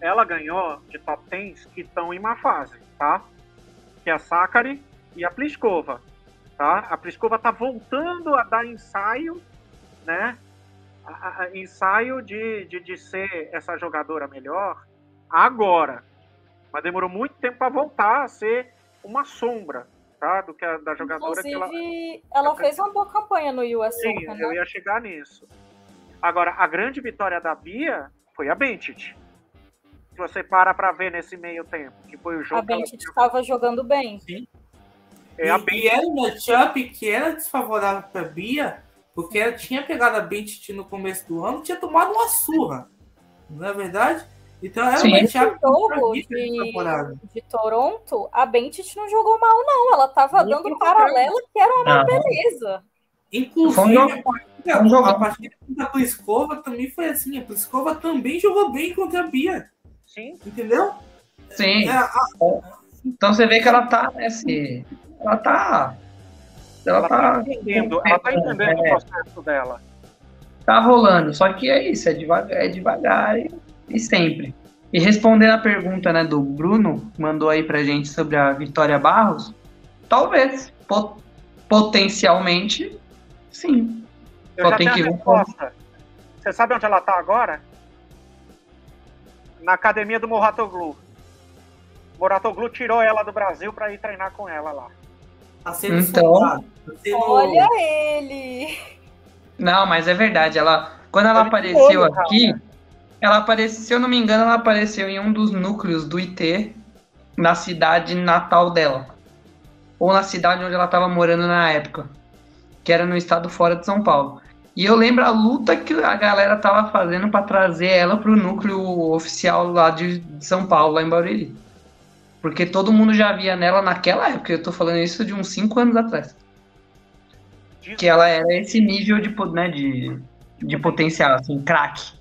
ela ganhou de top 10 que estão em má fase, tá? Que é a Sakari e a Pliskova, tá? A Pliskova tá voltando a dar ensaio, né? A, a, ensaio de, de, de ser essa jogadora melhor agora. Mas demorou muito tempo para voltar a ser uma sombra, tá? Do que a, da jogadora Inclusive, que ela. Ela fez uma boa campanha no US Sim, Open, eu né? ia chegar nisso. Agora, a grande vitória da Bia foi a Bentit. Se você para para ver nesse meio tempo, que foi o jogo. A Bentit estava jogando bem. Sim. É e, a e era um matchup que era desfavorável para Bia, porque ela tinha pegado a Bentit no começo do ano e tinha tomado uma surra. Não é verdade? Então era Sim. matchup jogo de, de Toronto, a Bentit não jogou mal, não. Ela tava Muito dando pelo paralela que era uma Ah. beleza. Inclusive, jogo- a partida, a partida da Pliskova também foi assim. A Pliskova também jogou bem contra a Bia, Sim, entendeu? Sim. É, a- Então você vê que ela tá nesse. Ela tá. Ela ela tá tá. entendendo, ela tá entendendo É. o processo dela. tá rolando. Só que é isso, é devagar, é devagar e, e sempre. E respondendo a pergunta né, do Bruno, que mandou aí pra gente sobre a Vitória Barros, talvez, po- potencialmente, sim. Eu Só já tem que ver. Você sabe onde ela tá agora? Na academia do Moratoglu. Moratoglu tirou ela do Brasil para ir treinar com ela lá. tá sendo Então- tá sendo- Olha ele! Não, mas é verdade. Ela, quando ela que apareceu olho, aqui, cara. Ela apareceu, se eu não me engano, ela apareceu em um dos núcleos do IT na cidade natal dela. Ou na cidade onde ela estava morando na época, que era no estado fora de São Paulo. E eu lembro a luta que a galera tava fazendo para trazer ela pro núcleo oficial lá de São Paulo, lá em Barueri. Porque todo mundo já via nela naquela época, eu tô falando isso de uns 5 anos atrás. Que ela era esse nível de, né, de, de potencial, assim, craque.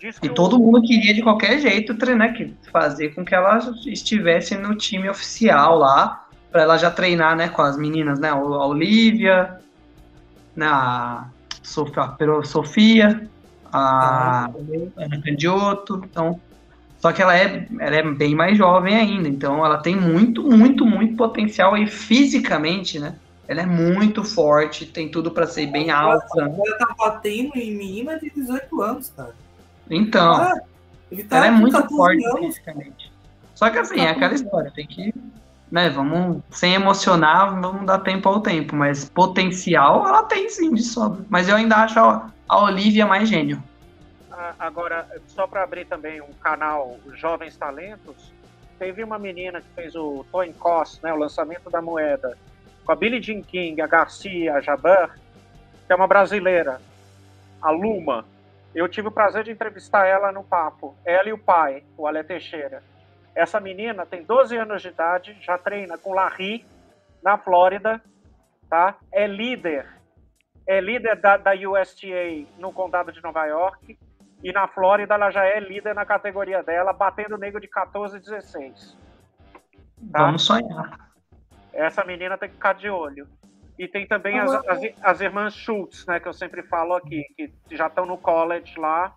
Diz que E o- todo mundo queria de qualquer jeito treinar, que fazer com que ela estivesse no time oficial lá, para ela já treinar, né, com as meninas, né, a Olivia, né, a Sofia, a Sofia, a Ana Candiotto, então, só que ela é, ela é bem mais jovem ainda, então ela tem muito, muito, muito potencial e fisicamente, né, ela é muito forte, tem tudo para ser bem alta. Ela tá batendo em menina de 18 anos, cara. Então, Ah, ele tá ela é muito 14 forte anos. fisicamente. Só que assim, é aquela história, tem que, né, vamos, sem emocionar, vamos dar tempo ao tempo, mas potencial ela tem sim de sobra. Mas eu ainda acho a, a Olivia mais gênio. Ah, Agora, só para abrir também um canal Jovens Talentos, teve uma menina que fez o Toyn Cos, né, o lançamento da moeda, com a Billie Jean King, a Garcia, a Jabbar, que é uma brasileira, a Luma. Eu tive o prazer de entrevistar ela no papo, ela e o pai, o Ale Teixeira. Essa menina tem 12 anos de idade, já treina com Larry, na Flórida, tá? É líder, é líder da, da USTA no condado de Nova York, e na Flórida ela já é líder na categoria dela, batendo o nego de 14 e 16. Tá? Vamos sonhar. Essa menina tem que ficar de olho. E tem também as, as, as irmãs Schultz, né, que eu sempre falo aqui, que já estão no college lá,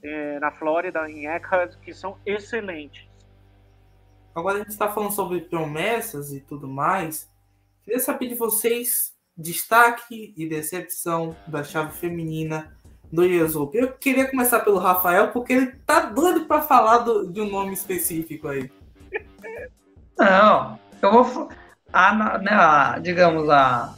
eh, na Flórida, em Eckhart, que são excelentes. Agora a gente está falando sobre promessas e tudo mais. Queria saber de vocês destaque e decepção da chave feminina do Open. Eu queria começar pelo Rafael, porque ele tá doido para falar do- de um nome específico aí. Não, eu vou. A, né, a, digamos, a,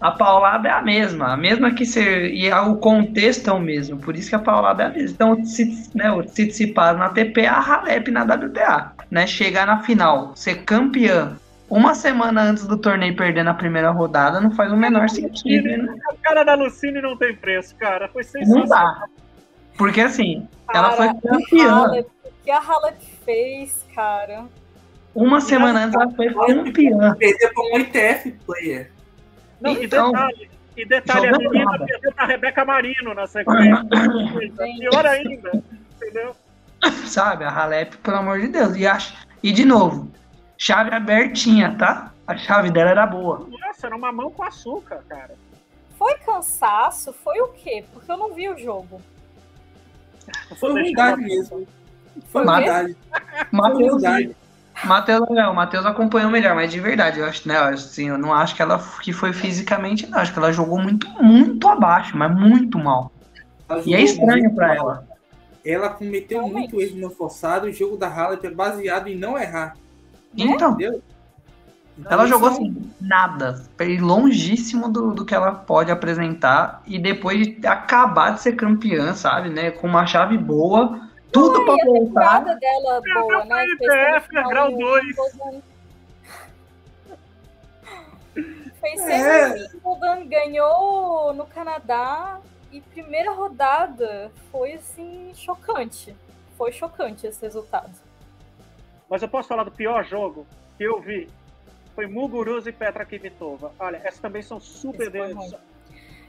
a paulada é a mesma. A mesma que ser. E a- o contexto é o mesmo. Por isso que a paulada é a mesma. Então, se, né, o Tsitsipas na TP, a Halep na WTA. Né, chegar na final, ser campeã uma semana antes do torneio perder na primeira rodada não faz o menor sentido. Né? A cara da Lucine não tem preço, cara. Foi Não sensacional. dá. Porque assim, ela foi Cara, campeã. O que a Halep fez, cara? Uma semana antes ela foi campeã. Perder para um ITF player. Não, Então, e detalhe, e detalhe a menina nada. perdeu pra Rebeca Marino na sequência. Pior ainda, entendeu? Sabe, a Halep, pelo amor de Deus. E, acho, e de novo, chave abertinha, tá? A chave dela era boa. Nossa, era uma mão com açúcar, cara. Foi cansaço? Foi o quê? Porque eu não vi o jogo. Foi ruindade mesmo. Foi. Foi Matheus. Matheus, não, o Matheus acompanhou melhor, mas de verdade, eu acho, né, assim, eu não acho que ela que foi fisicamente, não, acho que ela jogou muito, muito abaixo, mas muito mal. E é estranho mal. ela. Ela cometeu Realmente. muito erro no forçado. O jogo da Halep é baseado em não errar. Então, Entendeu? Então, ela jogou é assim, nada, longíssimo do, do que ela pode apresentar, e depois de acabar de ser campeã, sabe, né, com uma chave boa, tudo pra E a voltar. temporada dela boa, né? foi Fez IPF, grau em dois. Wimbledon. Fez É. semi em Wimbledon, ganhou no Canadá e primeira rodada foi assim chocante. Foi chocante esse resultado. Mas eu posso falar do pior jogo que eu vi. Foi Muguruza e Petra Kvitova. Olha, essas também são super foi deles.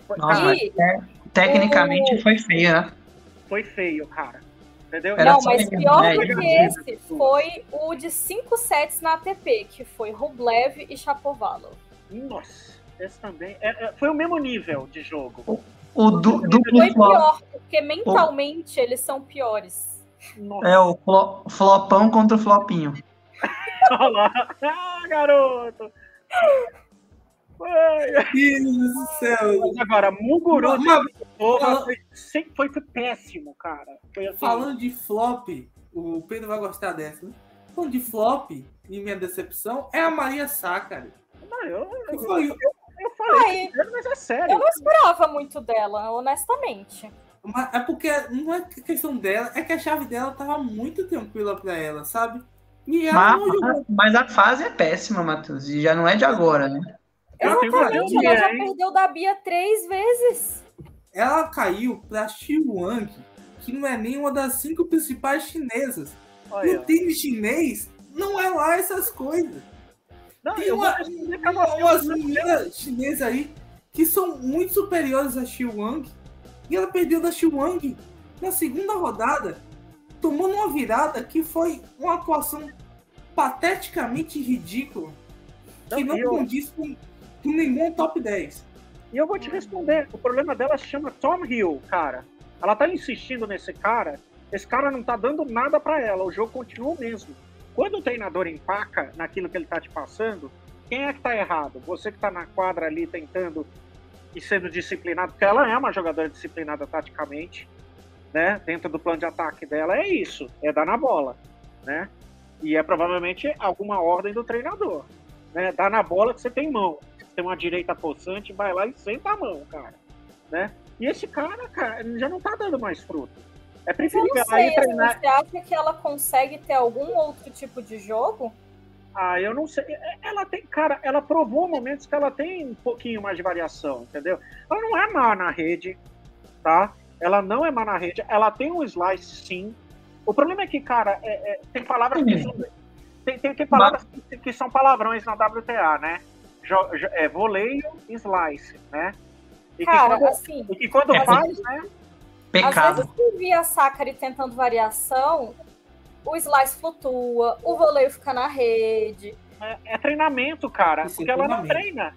Foi, Nossa, é, tecnicamente foi feia, né? foi feio, cara. Entendeu? Era Não, mas pior né? do que esse foi o de 5 sets na ATP, que foi Rublev e Chapovalov. Nossa, esse também. é- é- foi o mesmo nível de jogo. O du- duplo Foi pior, porque mentalmente eles são piores. Nossa, é o flo- flopão contra o flopinho. <laughs> olha lá. Ah, garoto! Ai, Meu Deus do céu. Mas agora, e Kvitova fala- foi, sempre- foi, foi péssimo, cara. Foi assim. falando de flop, o Pedro vai gostar dessa, né? Falando de flop, e minha decepção, é a Maria Sakkari. Não, eu, Que eu, foi eu falei, Ai, mas é sério. eu não esperava muito dela, honestamente. Mas é porque não é questão dela, é que a chave dela tava muito tranquila pra ela, sabe? E Mas, jogou. mas a fase é péssima, Matheus, e já não é de agora, né? Uma Exatamente, teoria, ela já hein? perdeu da Bia três vezes. Ela caiu pra Xi Wang, que não é nem uma das cinco principais chinesas. Olha, No tênis chinês, não é lá essas coisas. não, Tem uma, você. umas meninas chinesas aí que são muito superiores a Xi Wang. E ela perdeu da Xi Wang na segunda rodada, tomando uma virada que foi uma atuação pateticamente ridícula, que Não, eu- condiz com, com nenhum top 10. E eu vou te responder. O problema dela se chama Tom Hill, cara. Ela tá insistindo nesse cara. Esse cara não tá dando nada pra ela. O jogo continua o mesmo. Quando o treinador empaca naquilo que ele tá te passando, quem é que tá errado? Você que tá na quadra ali tentando e sendo disciplinado, porque ela é uma jogadora disciplinada taticamente, né? Dentro do plano de ataque dela é isso, é dar na bola, né? E é provavelmente alguma ordem do treinador, né? Dá na bola que você tem mão tem uma direita possante, vai lá e senta a mão, cara. Né? E esse cara, cara, já não tá dando mais fruto. É preferível ela ir treinar. você acha que ela consegue ter algum outro tipo de jogo? Ah, eu não sei. Ela tem, cara, ela provou momentos que ela tem um pouquinho mais de variação, entendeu? Ela não é má na rede, tá? Ela não é má na rede. Ela tem um slice, sim. O problema é que, cara, é- é- tem palavras que são. Tem, tem, tem palavras que, que são palavrões na WTA, né? Jo- jo- é, voleio e slice, né? E que Cara, quando, assim, e que quando É, faz, né? Pecado. às vezes eu vi a Sakari tentando variação, o slice flutua, o voleio fica na rede. É, é treinamento, cara. Isso é porque ela não treinamento. treina.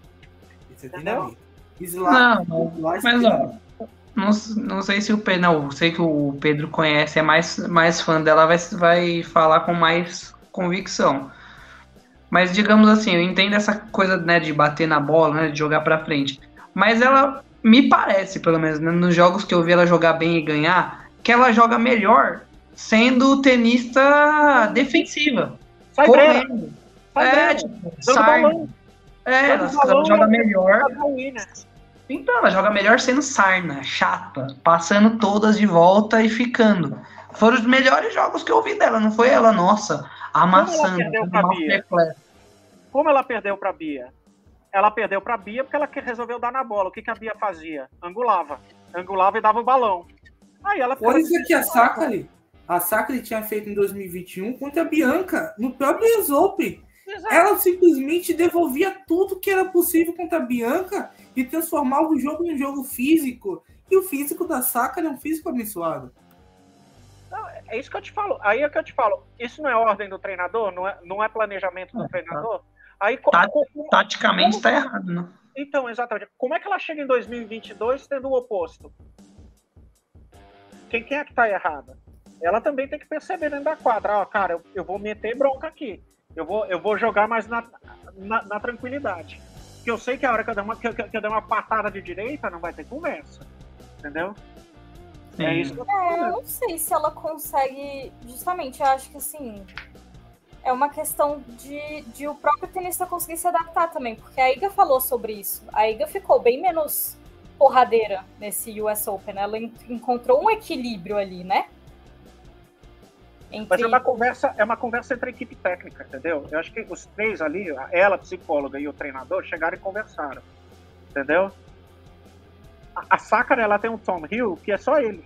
Isso é Entendeu? treinamento. Slide, Não, slide mas, treinamento. ó, Não, não sei se o Pedro. Não, sei que o Pedro conhece, é mais, mais fã dela, vai, vai falar com mais convicção. Mas digamos assim, eu entendo essa coisa né, de bater na bola, né, de jogar pra frente. Mas ela me parece, pelo menos, né, nos jogos que eu vi ela jogar bem e ganhar, que ela joga melhor sendo tenista defensiva. Sai breve, correndo. sai É, tipo, balão, É, ela, ela joga melhor ruína. então, ela joga melhor sendo sarna, chata, passando todas de volta e ficando. Foram os melhores jogos que eu vi dela, não foi ela, nossa, amassando. perdeu fazendo pra uma Bia? fleclé. Como ela perdeu pra Bia? Ela perdeu pra Bia porque ela que- resolveu dar na bola. O que, que a Bia fazia? Angulava. Angulava e dava o balão. Aí ela ficava- Coisa que a Sakari, a Sakari tinha feito em 2021 contra a Bianca, no próprio US Open. Exato. Ela simplesmente devolvia tudo que era possível contra a Bianca e transformava o jogo em um jogo físico. E o físico da Sakari é um físico abençoado. É isso que eu te falo. Aí é que eu te falo. Isso não é ordem do treinador? Não é, não é planejamento do É, treinador? Aí, co- Tá. co- Taticamente tá errado, né? Então, exatamente. Como é que ela chega em 2022 tendo o oposto? Quem, quem é que tá errada? ela também tem que perceber dentro da quadra, ó, cara, eu, eu vou meter bronca aqui. Eu vou, eu vou jogar mais na, na, na tranquilidade. Porque eu sei que a hora que eu, der uma, que, que eu der uma patada de direita, não vai ter conversa. Entendeu? Sim. É isso que eu É, não sei se ela consegue. Justamente, eu acho que assim. É uma questão de, de o próprio tenista conseguir se adaptar também. Porque a Iga falou sobre isso. A Iga ficou bem menos porradeira nesse US Open. Ela en- encontrou um equilíbrio ali, né? Mas Entre... é uma conversa, é uma conversa entre a equipe técnica, entendeu? Eu acho que os três ali, ela, a psicóloga e o treinador, chegaram e conversaram. Entendeu? A, a Sakura, ela tem um Tom Hill que é só ele.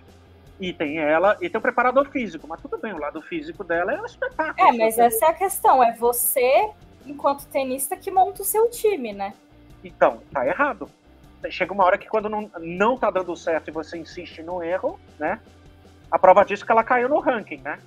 E tem ela, e tem o preparador físico, mas tudo bem, o lado físico dela é um espetáculo. É, mas essa é a questão. É você, enquanto tenista, que monta o seu time, né? Então, tá errado. Chega uma hora que quando não, não tá dando certo e você insiste no erro, né? A prova disso é que ela caiu no ranking, né?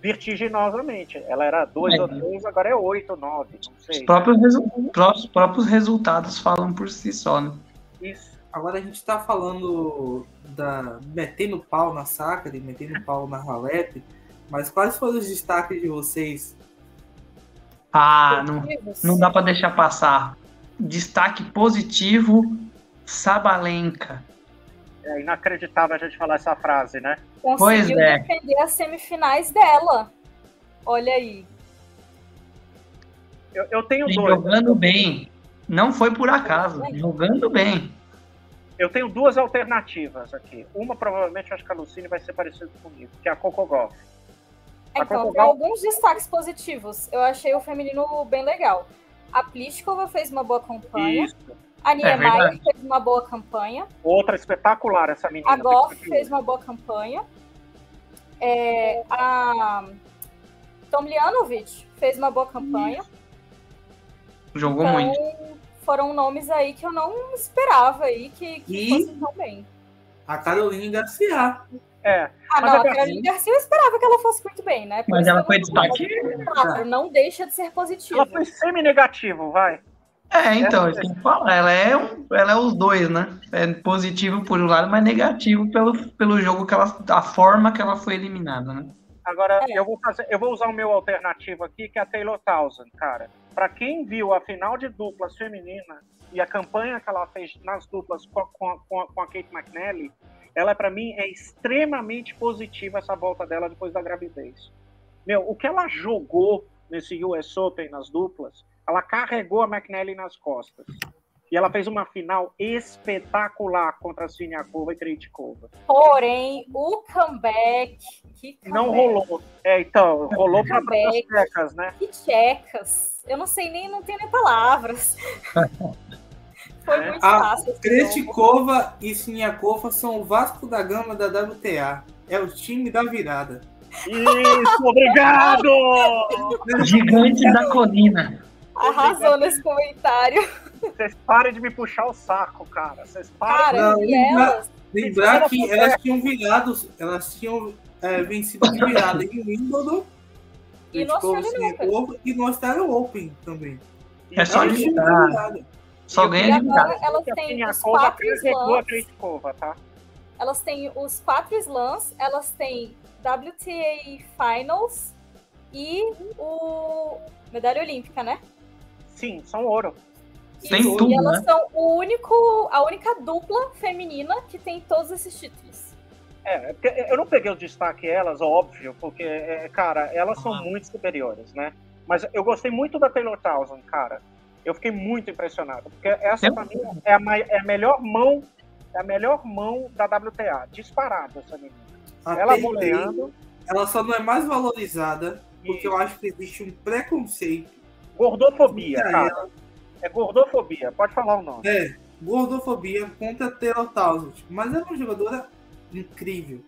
Vertiginosamente. Ela era 2 É. ou 3, agora é 8, 9, não Os sei. próprios, resu- pró- os próprios resultados falam por si só, né? Isso. Agora a gente tá falando da metendo pau na Sakura e metendo pau na Halep, mas quais foram os destaques de vocês? Ah, não, Positivos. não dá pra deixar passar. Destaque positivo, Sabalenka. É inacreditável a gente falar essa frase, né? Conseguiu Pois é. defender as semifinais dela. Olha aí. Eu, eu tenho E dois. jogando bem. Não foi por acaso, jogando bem. Eu tenho duas alternativas aqui. Uma, provavelmente, acho que a Lucine vai ser parecida comigo, que é a Coco Golf. A Então, Coco Gauff- alguns destaques positivos. Eu achei o feminino bem legal. A Pliskova fez uma boa campanha. Isso. A Niemeyer verdade. fez uma boa campanha. Outra espetacular, essa menina. A Goff fez uma boa campanha. É, a Tomljanovic fez uma boa campanha. Jogou então, muito. Foram nomes aí que eu não esperava aí que, que E- fossem tão bem. A Caroline Garcia. É, Ah, Mas não, é a que Caroline Garcia eu esperava que ela fosse muito bem, né? Por Mas ela que foi destaque. Quatro, não deixa de ser positivo. ela foi semi-negativo, vai. É, então, que ia falar. Ela é, um- ela é os dois, né? É positivo por um lado, mas negativo pelo, pelo jogo que ela. a forma que ela foi eliminada, né? Agora, É. eu, vou fazer, eu vou usar o meu alternativo aqui, que é a Taylor Townsend, cara. Pra quem viu a final de duplas feminina e a campanha que ela fez nas duplas com a, com com a- Kate McNally, ela, pra mim, é extremamente positiva essa volta dela depois da gravidez. Meu, o que ela jogou nesse US Open nas duplas, ela carregou a McNally nas costas. E ela fez uma final espetacular contra a Siniakova e Krejcikova. Porém, o comeback. Que comeback. Não rolou. É, então, rolou para as tecas, né? Que tchecas. Eu não sei nem, não tenho nem palavras. <laughs> Foi É. muito A fácil. Krejcikova e Siniakova são o Vasco da Gama da WTA. É o time da virada. Isso, obrigado! Gigante da colina. Arrasou nesse comentário. Vocês parem de me puxar o saco, cara. Vocês parem. Cara, e lembra- elas. Lembrar que elas tinham virado, elas tinham é, vencido de virada em Wimbledon, E no Krejcikova, Australian Open. E também. É só de virada. Só ganha de virada. elas têm os quatro slams. Tá? Elas têm os quatro slams, elas têm WTA Finals e o medalha olímpica, né? Sim, são ouro. Tem Isso, tudo, e elas né? são o único, a única dupla feminina que tem todos esses títulos. É, eu não peguei o destaque elas, óbvio, porque, é, cara, elas são muito superiores, né? Mas eu gostei muito da Taylor Townsend, cara. Eu fiquei muito impressionado, porque essa Eu- pra mim é a, é a melhor mão, é a melhor mão da WTA, disparada essa menina. A Ela goleando ela só não é mais valorizada porque e eu acho que existe um preconceito. gordofobia, cara. ela. É gordofobia, pode falar o nome. É, gordofobia contra Taylor Townsend. Mas ela é uma jogadora incrível.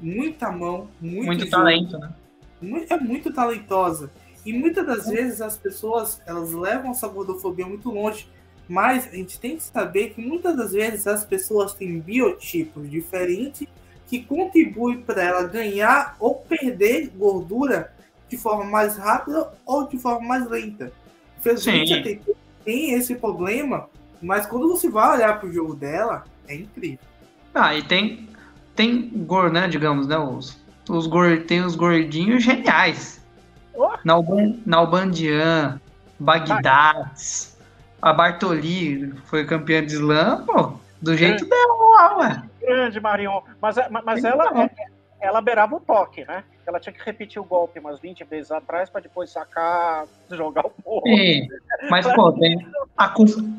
Muita mão, muito, Muito talento, né? É muito talentosa. E muitas das vezes as pessoas elas levam essa gordofobia muito longe. Mas a gente tem que saber que muitas das vezes as pessoas têm biotipos diferentes que contribuem para ela ganhar ou perder gordura de forma mais rápida ou de forma mais lenta. Infelizmente, Sim. a tem esse problema, mas quando você vai olhar para o jogo dela, é incrível. Ah, e tem, tem gor, né, digamos, né, os, os, tem os gordinhos geniais. Oh. Nalban, Nalbandian, Bagdad, a Bartoli foi campeã de slam, pô, do jeito dela lá, ué. Grande, Marion. Mas, mas ela, ela beirava o toque, né? Ela tinha que repetir o golpe umas 20 vezes atrás para depois sacar, <laughs> jogar o porro. Sim, mas pô, tem a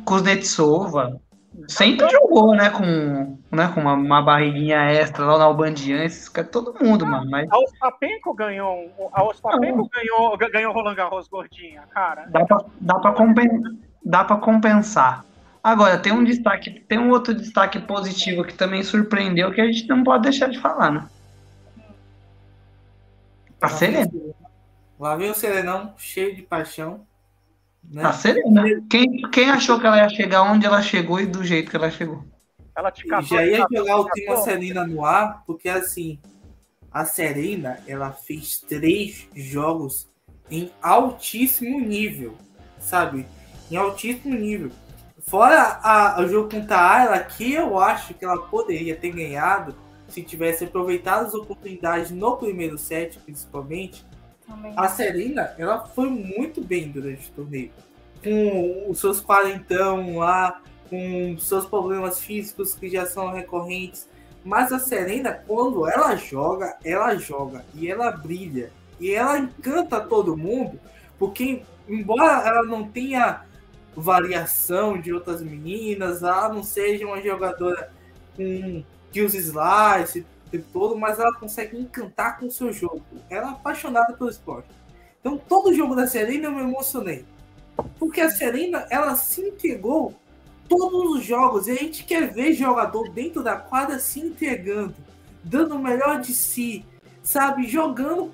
Kuznetsova sempre jogou, né, com, né, com uma, uma barriguinha extra lá na Albandian, esses caras, todo mundo, mano. Mas... A Ospapenko ganhou, a ganhou, ganhou Roland Garros gordinha, cara. Dá pra, dá pra, compen, dá pra compensar. Agora, tem um destaque, tem um outro destaque positivo que também surpreendeu que a gente não pode deixar de falar, né? A Serena. Lá vem o Serenão, cheio de paixão. Né? A Serena. Quem, quem achou que ela ia chegar onde ela chegou e do jeito que ela chegou? Ela te catou, Já ia jogar o time Serena no ar, porque assim, a Serena, ela fez três jogos em altíssimo nível, sabe? Em altíssimo nível. Fora a, o jogo contra a Ayla, que eu acho que ela poderia ter ganhado se tivesse aproveitado as oportunidades no primeiro set, principalmente. Também. A Serena, ela foi muito bem durante o torneio. Com os seus quarentão lá, com seus problemas físicos que já são recorrentes. Mas a Serena, quando ela joga, ela joga e ela brilha. E ela encanta todo mundo, porque embora ela não tenha variação de outras meninas, ela não seja uma jogadora com kills slice o tempo todo, mas ela consegue encantar com o seu jogo. Ela é apaixonada pelo esporte. Então, todo jogo da Serena eu me emocionei. Porque a Serena, ela se entregou todos os jogos. E a gente quer ver jogador dentro da quadra se entregando, dando o melhor de si, sabe? Jogando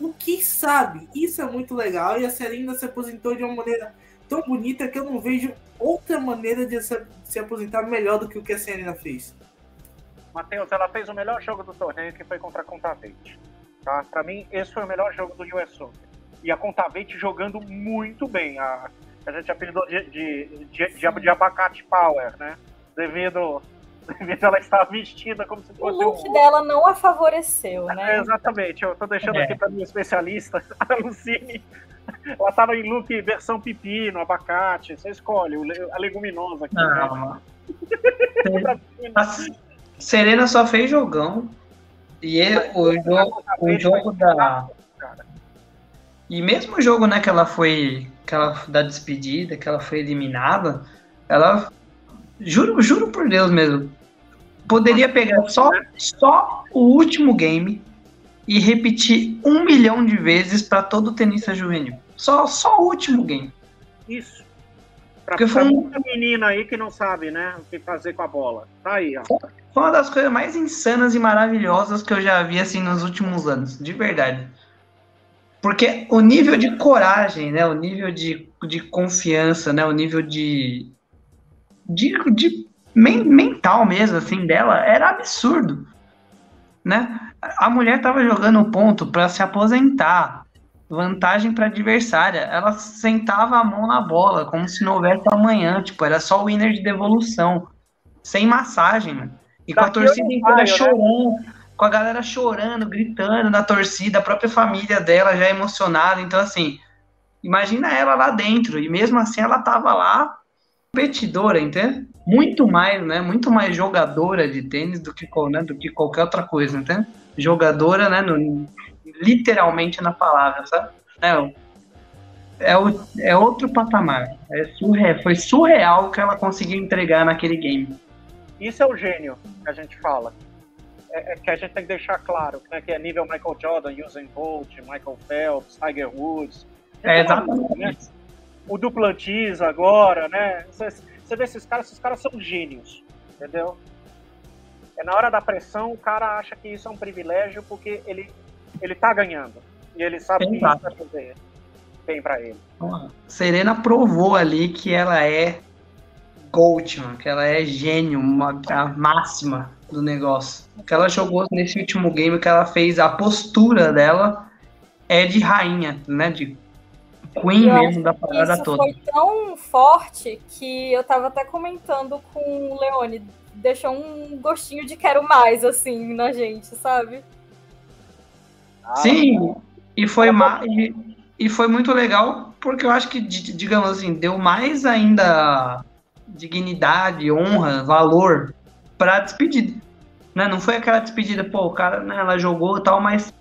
o que sabe. Isso é muito legal. E a Serena se aposentou de uma maneira tão bonita que eu não vejo outra maneira de se aposentar melhor do que o que a Serena fez. Matheus, ela fez o melhor jogo do torneio, que foi contra a Contavate. Tá? Para mim, esse foi o melhor jogo do US Open. E a Contavate jogando muito bem. A, a gente apelidou de, de, de, de, de abacate power, né? Devido, <laughs> devido ela estar vestida como se fosse. O look um... dela não a favoreceu, né? É, <laughs> exatamente. Eu tô deixando é. aqui para minha especialista, <laughs> a Lucine. Ela tava em look versão pepino, abacate. Você escolhe a leguminosa aqui. Não. Né? Serena só fez jogão. E é, o, jogo, o jogo da. E mesmo o jogo, né, que ela foi. Que ela, da despedida, que ela foi eliminada, ela. Juro, juro por Deus mesmo. Poderia pegar só, só o último game e repetir um milhão de vezes para todo tenista juvenil. Só, só o último game. Isso. Pra, Porque foi um... muita menina aí que não sabe, né, o que fazer com a bola. Tá aí, ó. Foi uma das coisas mais insanas e maravilhosas que eu já vi, assim, nos últimos anos. De verdade. Porque o nível de coragem, né, o nível de, de confiança, né, o nível de... de, de men, mental mesmo, assim, dela, era absurdo. Né? A mulher tava jogando ponto para se aposentar vantagem para adversária. Ela sentava a mão na bola, como se não houvesse amanhã. Tipo, era só o winner de devolução. Sem massagem, mano. E com a torcida inteira né? chorando, com a galera chorando, gritando na torcida, a própria família dela já emocionada. Então, assim, imagina ela lá dentro. E mesmo assim ela tava lá competidora, entende? Muito mais, né? Muito mais jogadora de tênis do que, né, do que qualquer outra coisa, entende? Jogadora, né? No, literalmente na palavra, sabe? É, é, o, é outro patamar. É surre, foi surreal o que ela conseguiu entregar naquele game. Isso é o gênio que a gente fala. É, é que a gente tem que deixar claro né, que é nível Michael Jordan, Usain Bolt, Michael Phelps, Tiger Woods. É, exatamente. Né? O Duplantis agora, né? Você, você vê esses caras, esses caras são gênios, entendeu? É na hora da pressão, o cara acha que isso é um privilégio porque ele ele tá ganhando. E ele sabe que isso vai fazer bem para ele. Serena provou ali que ela é Goldman, que ela é gênio, uma, a máxima do negócio. Que ela jogou nesse último game, que ela fez, a postura dela é de rainha, né? De Queen eu mesmo da parada isso toda. Foi tão forte que eu tava até comentando com o Leone, deixou um gostinho de quero mais, assim, na gente, sabe? Ah, Sim, e foi, ma e, e foi muito legal porque eu acho que, digamos assim, deu mais ainda dignidade, honra, valor para a despedida. Né? Não foi aquela despedida, pô, o cara, né, ela jogou e tal, mas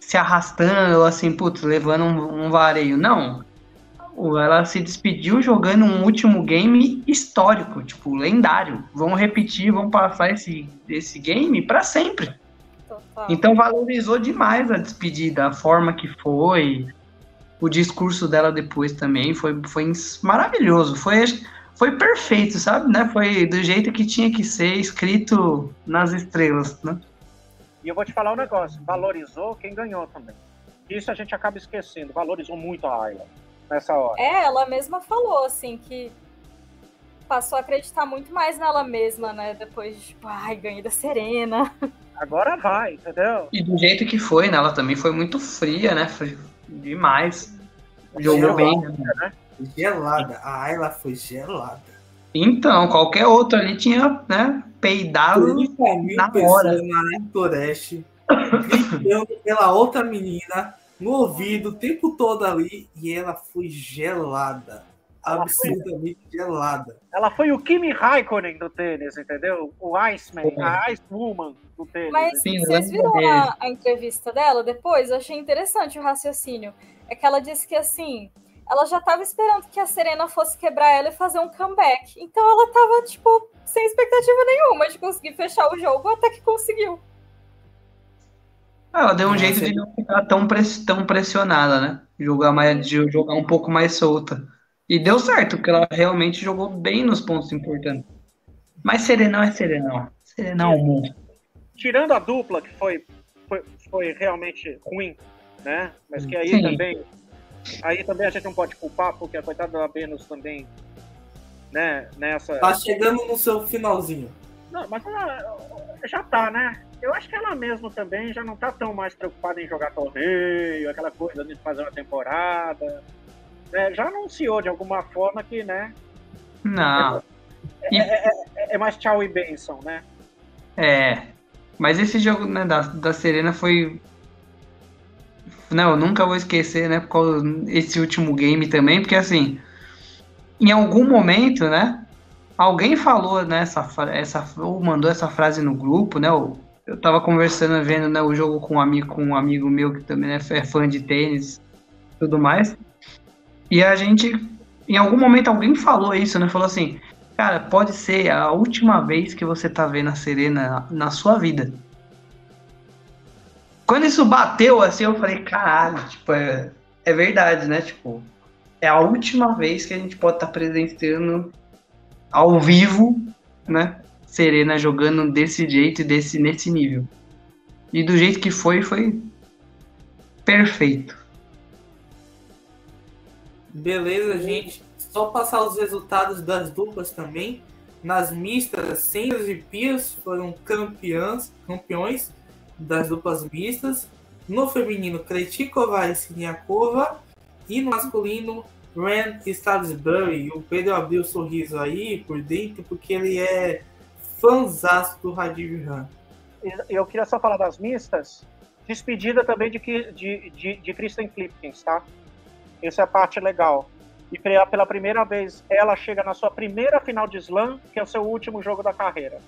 se arrastando, assim, putz, levando um, um vareio. Não. Ela se despediu jogando um último game histórico, tipo, lendário. Vão repetir, vão passar esse, esse game para sempre. Então valorizou demais a despedida, a forma que foi, o discurso dela depois também foi, foi maravilhoso. Foi, foi perfeito, sabe? Né? Foi do jeito que tinha que ser escrito nas estrelas, né? E eu vou te falar um negócio, valorizou quem ganhou também. Isso a gente acaba esquecendo, valorizou muito a Ayla nessa hora. É, ela mesma falou, assim, que passou a acreditar muito mais nela mesma, né? Depois de, tipo, ai, ganhei da Serena. <laughs> Agora vai, entendeu? E do jeito que foi, né? Ela também foi muito fria, né? Foi demais. Jogou bem. Né? Gelada. A Ayla foi gelada. Então, qualquer outro ali tinha, né, peidado na hora. na Toreste, gritando <laughs> pela outra menina no ouvido o tempo todo ali e ela foi gelada. Absurdamente foi, gelada. Ela foi o Kimi Raikkonen do tênis, entendeu? O Iceman, a Ice Woman do tênis. Mas Sim, vocês viram a, a entrevista dela depois? Eu achei interessante o raciocínio. É que ela disse que assim, ela já estava esperando que a Serena fosse quebrar ela e fazer um comeback. Então ela estava tipo, sem expectativa nenhuma de conseguir fechar o jogo, até que conseguiu. Ah, ela deu um jeito de não ficar tão, press, tão pressionada, né? Jogar, mais, de jogar um pouco mais solta. E deu certo, porque ela realmente jogou bem nos pontos importantes. Mas Serenão é Serenão. Serenão é um monstro. Tirando a dupla, que foi, foi, foi realmente ruim, né? Mas que aí Sim. também Aí também a gente não pode culpar, porque a coitada da Venus também, né, nessa... Tá chegando no seu finalzinho. Não, mas ela já tá, né? Eu acho que ela mesma também já não tá tão mais preocupada em jogar torneio, aquela coisa de fazer uma temporada. Né? Já anunciou de alguma forma que, né? Não. É, é, é, é mais tchau e benção, né? É. Mas esse jogo né, da, da Serena foi não, eu nunca vou esquecer, né, esse último game também, porque assim, em algum momento, né, alguém falou, né, essa, essa, ou mandou essa frase no grupo, né, eu, eu tava conversando, vendo, né, o jogo com um amigo, com um amigo meu que também né, é fã de tênis tudo mais, e a gente, em algum momento alguém falou isso, né, falou assim, cara, pode ser a última vez que você tá vendo a Serena na sua vida. Quando isso bateu assim, eu falei, caralho, tipo, é, é verdade, né? Tipo, é a última vez que a gente pode estar tá presenciando ao vivo, né? Serena jogando desse jeito e desse, nesse nível. E do jeito que foi, foi perfeito. Beleza, gente. Só passar os resultados das duplas também. Nas mistas, Sanders e Pias foram campeãs, campeões das duplas mistas. No feminino, Kretikova e Siniakova. E no masculino, Ren Salisbury. O Pedro abriu o um sorriso aí por dentro, porque ele é fãzaço do Rajiv Ram. Eu queria só falar das mistas. Despedida também de, de, de, de Kristen Clipkins, tá? Essa é a parte legal. E pela primeira vez, ela chega na sua primeira final de slam, que é o seu último jogo da carreira.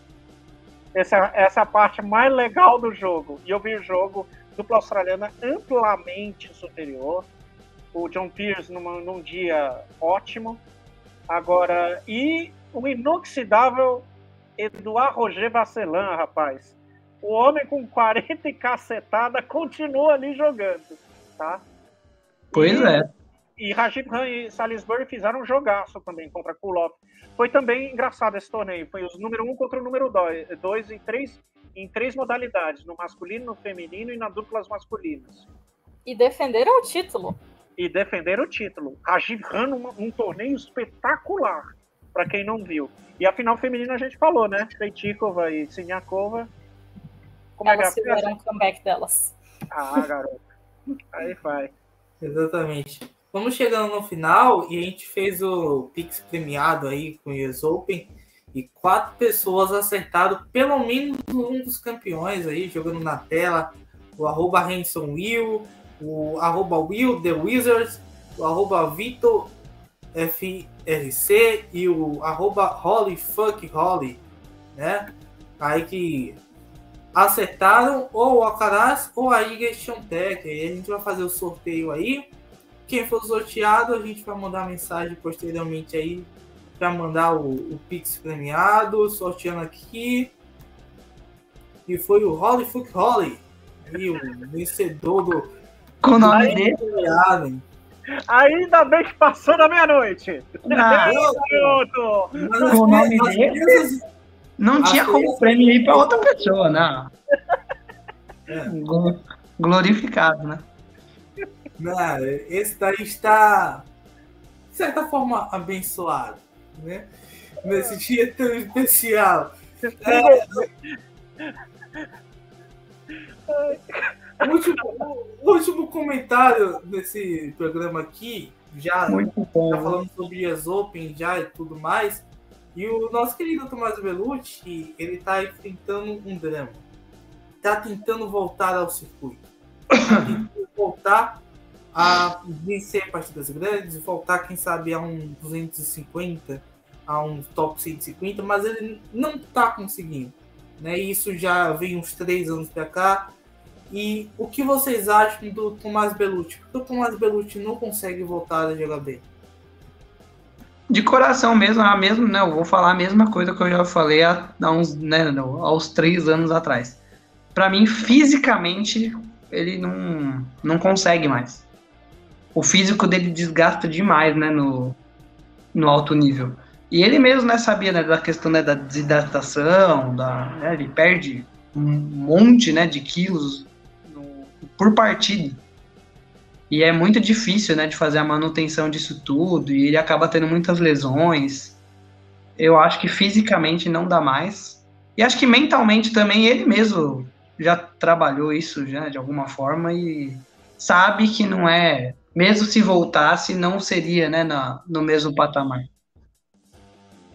Essa, essa é a parte mais legal do jogo. E eu vi o jogo dupla australiana amplamente superior. O John Pierce numa, num dia ótimo. Agora, e o inoxidável Eduard Roger Vasselan, rapaz. O homem com 40 e cacetada continua ali jogando, tá? Pois e, é. E Rajib Khan e Salisbury fizeram um jogaço também contra Kulov. Foi também engraçado esse torneio. Foi os número um contra o número dois em três, em três modalidades, no masculino, no feminino e na duplas masculinas. E defenderam o título. E defenderam o título. Rajiv Khan, um, um torneio espetacular, para quem não viu. E a final feminina a gente falou, né? Feitikova e Siniakova. Como elas é que fizeram o comeback delas. Ah, garoto. Aí vai. Exatamente. Vamos chegando no final e a gente fez o Pix premiado aí com o US Open e quatro pessoas acertaram pelo menos um dos campeões aí, jogando na tela. o arroba Hanson Will, o arroba Will The Wizards, o arroba Vitor FRC e o arroba Holly Fuck Holly, né? Aí que acertaram ou o Alcaraz ou a Iga Tech. Aí a gente vai fazer o sorteio aí. Quem for sorteado, a gente vai mandar mensagem posteriormente aí para mandar o, o Pix premiado, sorteando aqui. E foi o Holly Fuck Holly, e o vencedor do. Com o nome dele? Ainda bem que passou da meia-noite. Não, <laughs> o nome dele. Não tinha como prêmio ir para outra pessoa, não. É. Glorificado, né? Não, esse daí está, de certa forma, abençoado, né? Nesse dia tão especial. É, o, último, o último comentário desse programa aqui, já, Muito bom. já falando sobre as Open já e tudo mais, e o nosso querido Tomás Belucci, ele está enfrentando um drama. Está tentando voltar ao circuito. Tá tentando voltar a vencer partidas grandes, voltar, quem sabe, a um 250, a um top 150, mas ele não está conseguindo. Né? Isso já vem uns três anos para cá. E o que vocês acham do Tomás Belucci? Porque o Tomás Belucci não consegue voltar a jogar bem de coração mesmo, a mesmo, né? Eu vou falar a mesma coisa que eu já falei há, há uns, né, aos três anos atrás. Para mim, fisicamente, ele não, não consegue mais. O físico dele desgasta demais, né, no, no alto nível. E ele mesmo, né, sabia, né, da questão né, da desidratação, da, né, ele perde um monte, né, de quilos no, por partida. E é muito difícil, né, de fazer a manutenção disso tudo, e ele acaba tendo muitas lesões. Eu acho que fisicamente não dá mais. E acho que mentalmente também ele mesmo já trabalhou isso já de alguma forma e sabe que não é, mesmo se voltasse, não seria, né, na, no mesmo patamar.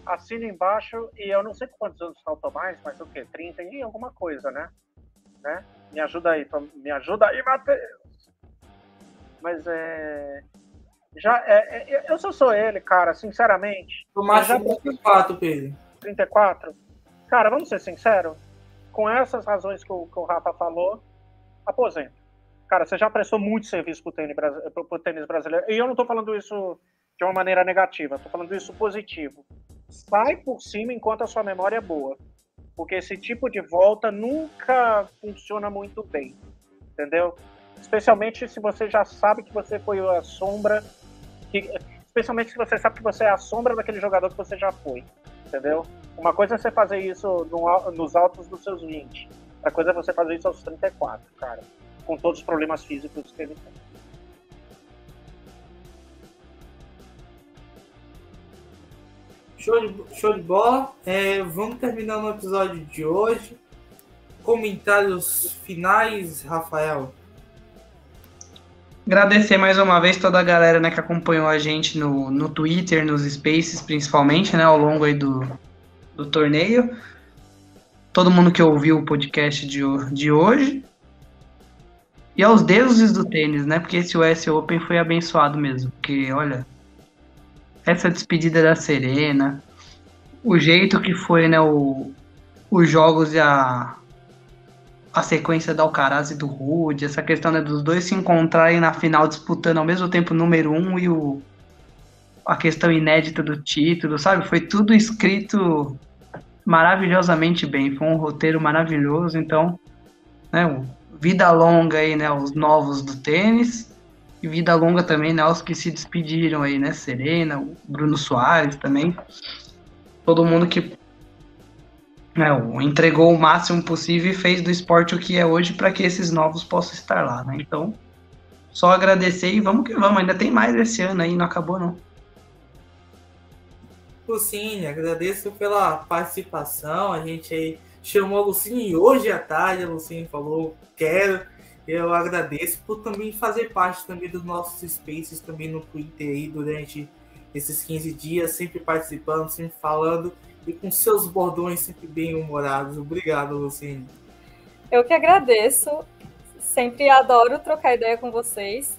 Assina embaixo e eu não sei quantos anos falta mais, mas o quê? 30 e alguma coisa, né? né? Me ajuda aí, me ajuda aí, Matheus mas é. Já, é, é, eu só sou ele, cara, sinceramente. Tomás já... 34, Pedro. 34? Cara, vamos ser sinceros. Com essas razões que o, que o Rafa falou, aposenta. Cara, você já prestou muito serviço pro tênis, pro tênis brasileiro. E eu não tô falando isso de uma maneira negativa, tô falando isso positivo. Sai por cima enquanto a sua memória é boa. Porque esse tipo de volta nunca funciona muito bem. Entendeu? Especialmente se você já sabe que você foi a sombra. Que, especialmente se você sabe que você é a sombra daquele jogador que você já foi. Entendeu? Uma coisa é você fazer isso no, nos altos dos seus 20. Outra coisa é você fazer isso aos 34, cara. Com todos os problemas físicos que ele tem. Show de, show de bola. É, vamos terminando o episódio de hoje. Comentários finais, Rafael. Agradecer mais uma vez toda a galera né, que acompanhou a gente no, no Twitter, nos Spaces, principalmente, né, ao longo aí do, do torneio. Todo mundo que ouviu o podcast de, de hoje. E aos deuses do tênis, né? Porque esse US Open foi abençoado mesmo. Porque, olha, essa despedida da Serena, o jeito que foi, né, o, os jogos e a, a sequência do Alcaraz e do Rude, essa questão né, dos dois se encontrarem na final disputando ao mesmo tempo o número um e o, a questão inédita do título, sabe? Foi tudo escrito maravilhosamente bem, foi um roteiro maravilhoso, então, né, vida longa aí, né, os novos do tênis, e vida longa também, né, os que se despediram aí, né, Serena, o Bruno Soares também, todo mundo que né, entregou o máximo possível e fez do esporte o que é hoje para que esses novos possam estar lá, né? Então, só agradecer e vamos que vamos. Ainda tem mais esse ano aí, não acabou não. Lucine, agradeço pela participação. A gente aí chamou a Lucine hoje à tarde. A Lucine falou, quero. Eu agradeço por também fazer parte também dos nossos spaces também no Twitter aí durante esses 15 dias, sempre participando, sempre falando e com seus bordões sempre bem humorados. Obrigado, Lucine. Eu que agradeço. Sempre adoro trocar ideia com vocês.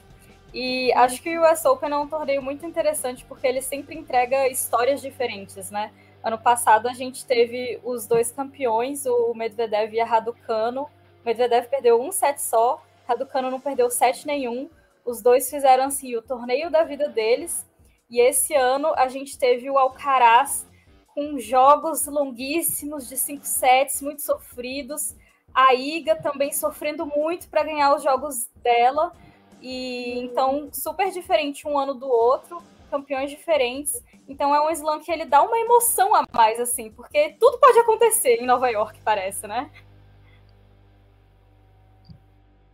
E acho que o US Open é um torneio muito interessante porque ele sempre entrega histórias diferentes, né? Ano passado a gente teve os dois campeões, o Medvedev e a Raducano. O Medvedev perdeu um set só, Raducano não perdeu set nenhum. Os dois fizeram assim o torneio da vida deles. E esse ano a gente teve o Alcaraz com jogos longuíssimos de cinco sets, muito sofridos. A Iga também sofrendo muito para ganhar os jogos dela. E então, super diferente um ano do outro, campeões diferentes. Então é um slam que ele dá uma emoção a mais, assim, porque tudo pode acontecer em Nova York, parece, né?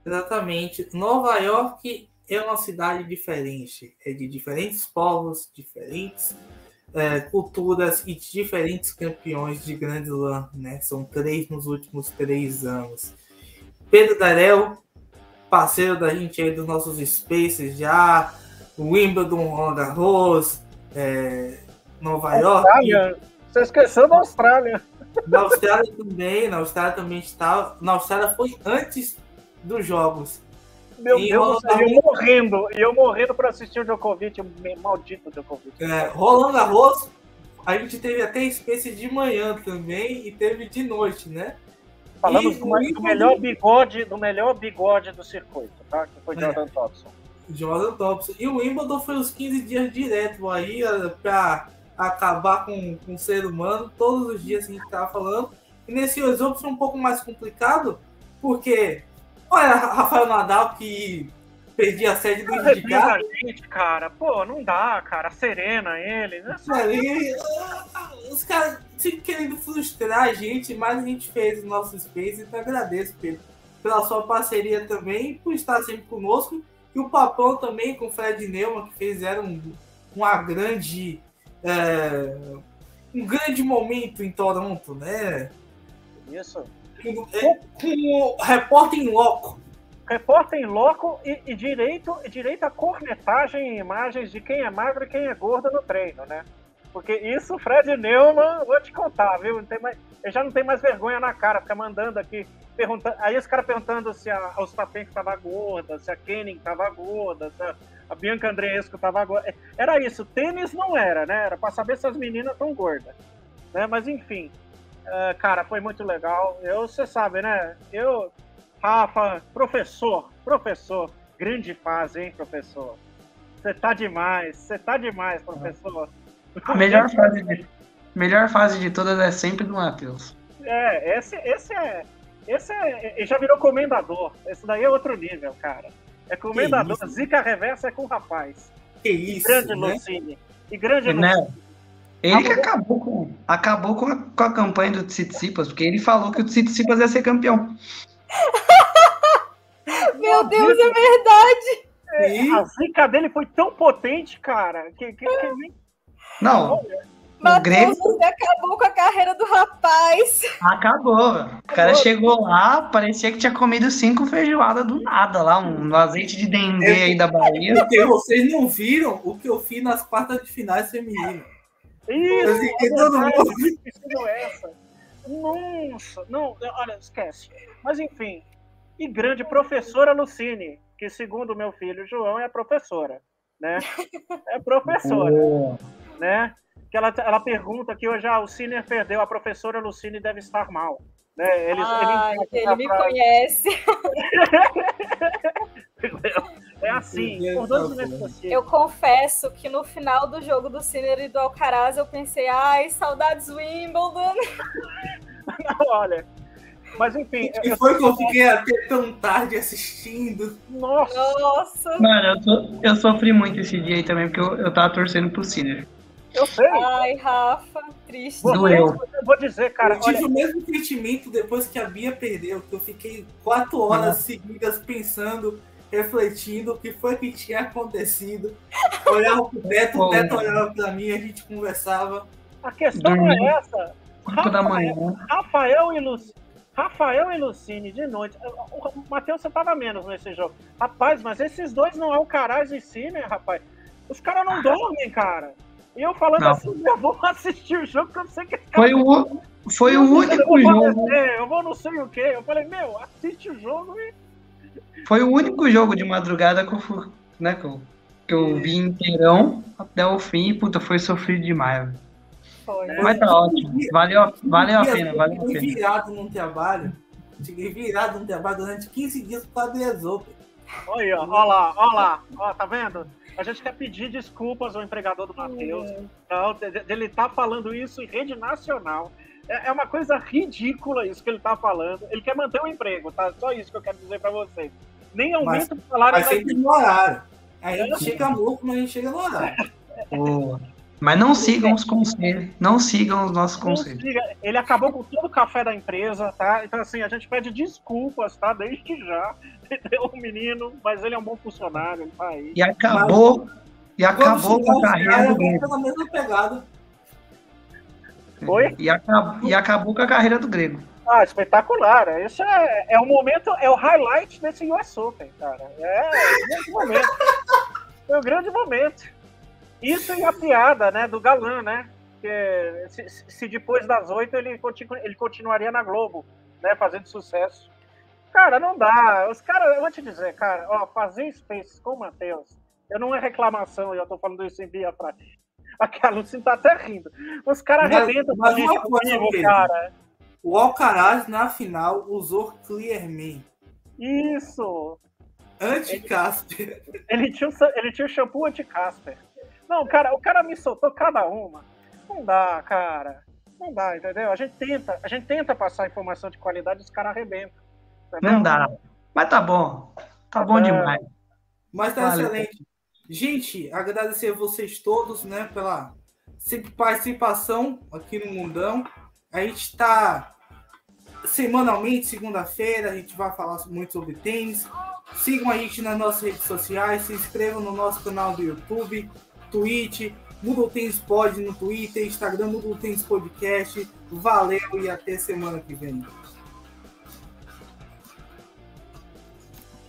Exatamente. Nova York é uma cidade diferente. É de diferentes povos, diferentes é, culturas e diferentes campeões de Grand Slam, né? São três nos últimos três anos. Pedro Darel, parceiro da gente aí dos nossos Spaces já, Wimbledon, Roland Garros, é, Nova Austrália. York. Você esqueceu da Austrália. Na Austrália também, na Austrália também estava. Na Austrália foi antes dos jogos. Meu e Deus, Roland eu morrendo, e eu morrendo para assistir o Djokovic, o maldito Djokovic. É, Roland Garros, a gente teve até espécie de manhã também e teve de noite, né? Falamos do, do, melhor bigode, do melhor bigode do circuito, tá? Que foi é. Jordan Thompson. Jordan Thompson. E o Wimbledon foi os 15 dias direto aí eh, para acabar com, com o ser humano, todos os dias a gente tava falando. E nesse US Open foi um pouco mais complicado, porque Olha, Rafael Nadal que perdia a sede do indicado. gente, cara. Pô, não dá, cara. Serena ele. Né? Ali, os caras sempre querendo frustrar a gente, mas a gente fez o nosso Space. Então agradeço, Pedro, pela sua parceria também, por estar sempre conosco. E o Papão também com o Fred Neumann, que fizeram uma grande. É, um grande momento em Toronto, né? Isso com, o repórter em loco. Repórter em loco e, e, direito, direito a cornetagem em imagens de quem é magro e quem é gordo no treino, né? Porque isso, Fred Neumann, vou te contar, viu? Mais, ele já não tem mais vergonha na cara, fica mandando aqui, perguntando. Aí os caras perguntando se a, Ostapenko estava gorda, se a Kenning estava gorda, se a, a Bianca Andreesco estava gorda. Era isso, tênis não era, né? Era para saber se as meninas estão gordas. Né? Mas enfim, Uh, cara, foi muito legal. Eu, você sabe, né? Eu, Rafa, professor, professor, grande fase, hein, professor? Você tá demais, você tá demais, professor. A melhor fase de, melhor fase de todas é sempre do Matheus. É, esse, esse é. Esse é. Ele já virou comendador. Esse daí é outro nível, cara. É comendador. Zica reversa é com o rapaz. Que isso. grande né? Lucine. E grande né? Lucine. Ele que acabou com, acabou com a, com a campanha do Tsitsipas, porque ele falou que o Tsitsipas ia ser campeão. <laughs> Meu Deus, é verdade! É, a zica dele foi tão potente, cara, que, que, que nem... Não, Matheus, Grêmio... você acabou com a carreira do rapaz. Acabou. O cara chegou lá, parecia que tinha comido cinco feijoadas do nada lá, um azeite de dendê aí da Bahia. <laughs> Porque vocês não viram o que eu fiz nas quartas de finais femininas. Isso! Eu todo mundo. Nossa, não, olha, esquece. Mas enfim, e grande professora Lucine, que segundo meu filho João é professora, né? É professora, <laughs> oh. né? Que ela, ela pergunta que hoje ah, o Cine perdeu, a professora Lucine deve estar mal. Né? Eles, Ai, ele, ele me pra... conhece. <laughs> <laughs> É assim, por dois Eu confesso que no final do jogo do Sinner e do Alcaraz eu pensei, ai, saudades Wimbledon. <laughs> Não, olha. Mas enfim. E foi que eu fiquei até tão tarde assistindo. Nossa! Nossa! Mano, eu, so, eu sofri muito esse dia aí também, porque eu, eu tava torcendo pro Sinner. Eu sei. Ai, Rafa, triste. Doeu. Eu vou dizer, cara. Eu tive olha... o mesmo sentimento depois que a Bia perdeu, que eu fiquei quatro horas seguidas pensando refletindo o que foi que tinha acontecido. Olhava pro Beto, o Beto olhava pra mim, a gente conversava. A questão é essa. Rafael, da manhã. Rafael e Lucine. Rafael e Lucine de noite. O Matheus, você tava menos nesse jogo. Rapaz, mas esses dois não é o Caraz e Cine, rapaz. Os caras não dormem, cara. E eu falando não. assim, <laughs> eu vou assistir o jogo que eu sei que Foi o, foi o único eu jogo. eu vou não sei o quê. Eu falei, meu, assiste o jogo e Foi o único jogo de madrugada que eu, fui, né, que eu, que eu vi inteirão até o fim e, puta, foi sofrido demais. Foi. Mas tá ótimo. Valeu, valeu a pena, valeu a pena. virado num trabalho, cheguei virado num trabalho durante 15 dias por causa do Exopen. Olha, olha lá, olha lá, ó, tá vendo? A gente quer pedir desculpas ao empregador do Matheus. Não, ele tá falando isso em rede nacional. É, é uma coisa ridícula isso que ele tá falando. Ele quer manter o emprego, tá? Só isso que eu quero dizer para vocês. Nem aumento o salário. Mas sempre no horário. A gente chega louco, mas a gente chega no horário. Oh. Mas não sigam os conselhos, não sigam os nossos conselhos. Ele acabou com todo o café da empresa, tá? Então, assim, a gente pede desculpas, tá? Desde já. <laughs> Entendeu? O menino, mas ele é um bom funcionário, ele tá aí. E acabou, mas, e acabou com a carreira do Grego. Pela mesma pegada. Foi? E, acabou, e acabou com a carreira do Grego. Ah, espetacular. Esse é, é o momento, é o highlight desse US Open, cara. É, é o grande momento. É o grande momento. Isso e a piada, né, do galã, né? Que se, se depois das oito ele, continu, ele continuaria na Globo, né, fazendo sucesso. Cara, não dá. Os caras, eu vou te dizer, cara, ó, fazer Space com o Matheus, eu não é reclamação, eu tô falando isso em via prática. Aquela, Lucinho tá até rindo. Os caras arrebentam coisa, comigo, cara. O Alcaraz, na final, usou Clearman. Isso! Anti-Casper. Ele, ele, tinha, ele tinha o shampoo anti-Casper. Não, cara, o cara me soltou cada uma. Não dá, cara. Não dá, entendeu? A gente tenta, a gente tenta passar informação de qualidade e os caras arrebentam. Entendeu? Não dá. Mas tá bom. Tá, bom demais. Mas tá vale. excelente. Gente, agradecer a vocês todos, né, pela participação aqui no Mundão. A gente está semanalmente, segunda-feira, a gente vai falar muito sobre tênis. Sigam a gente nas nossas redes sociais, se inscrevam no nosso canal do YouTube. Twitch, Mundo Tênis Pod no Twitter, Instagram Mundo Tênis Podcast. Valeu e até semana que vem.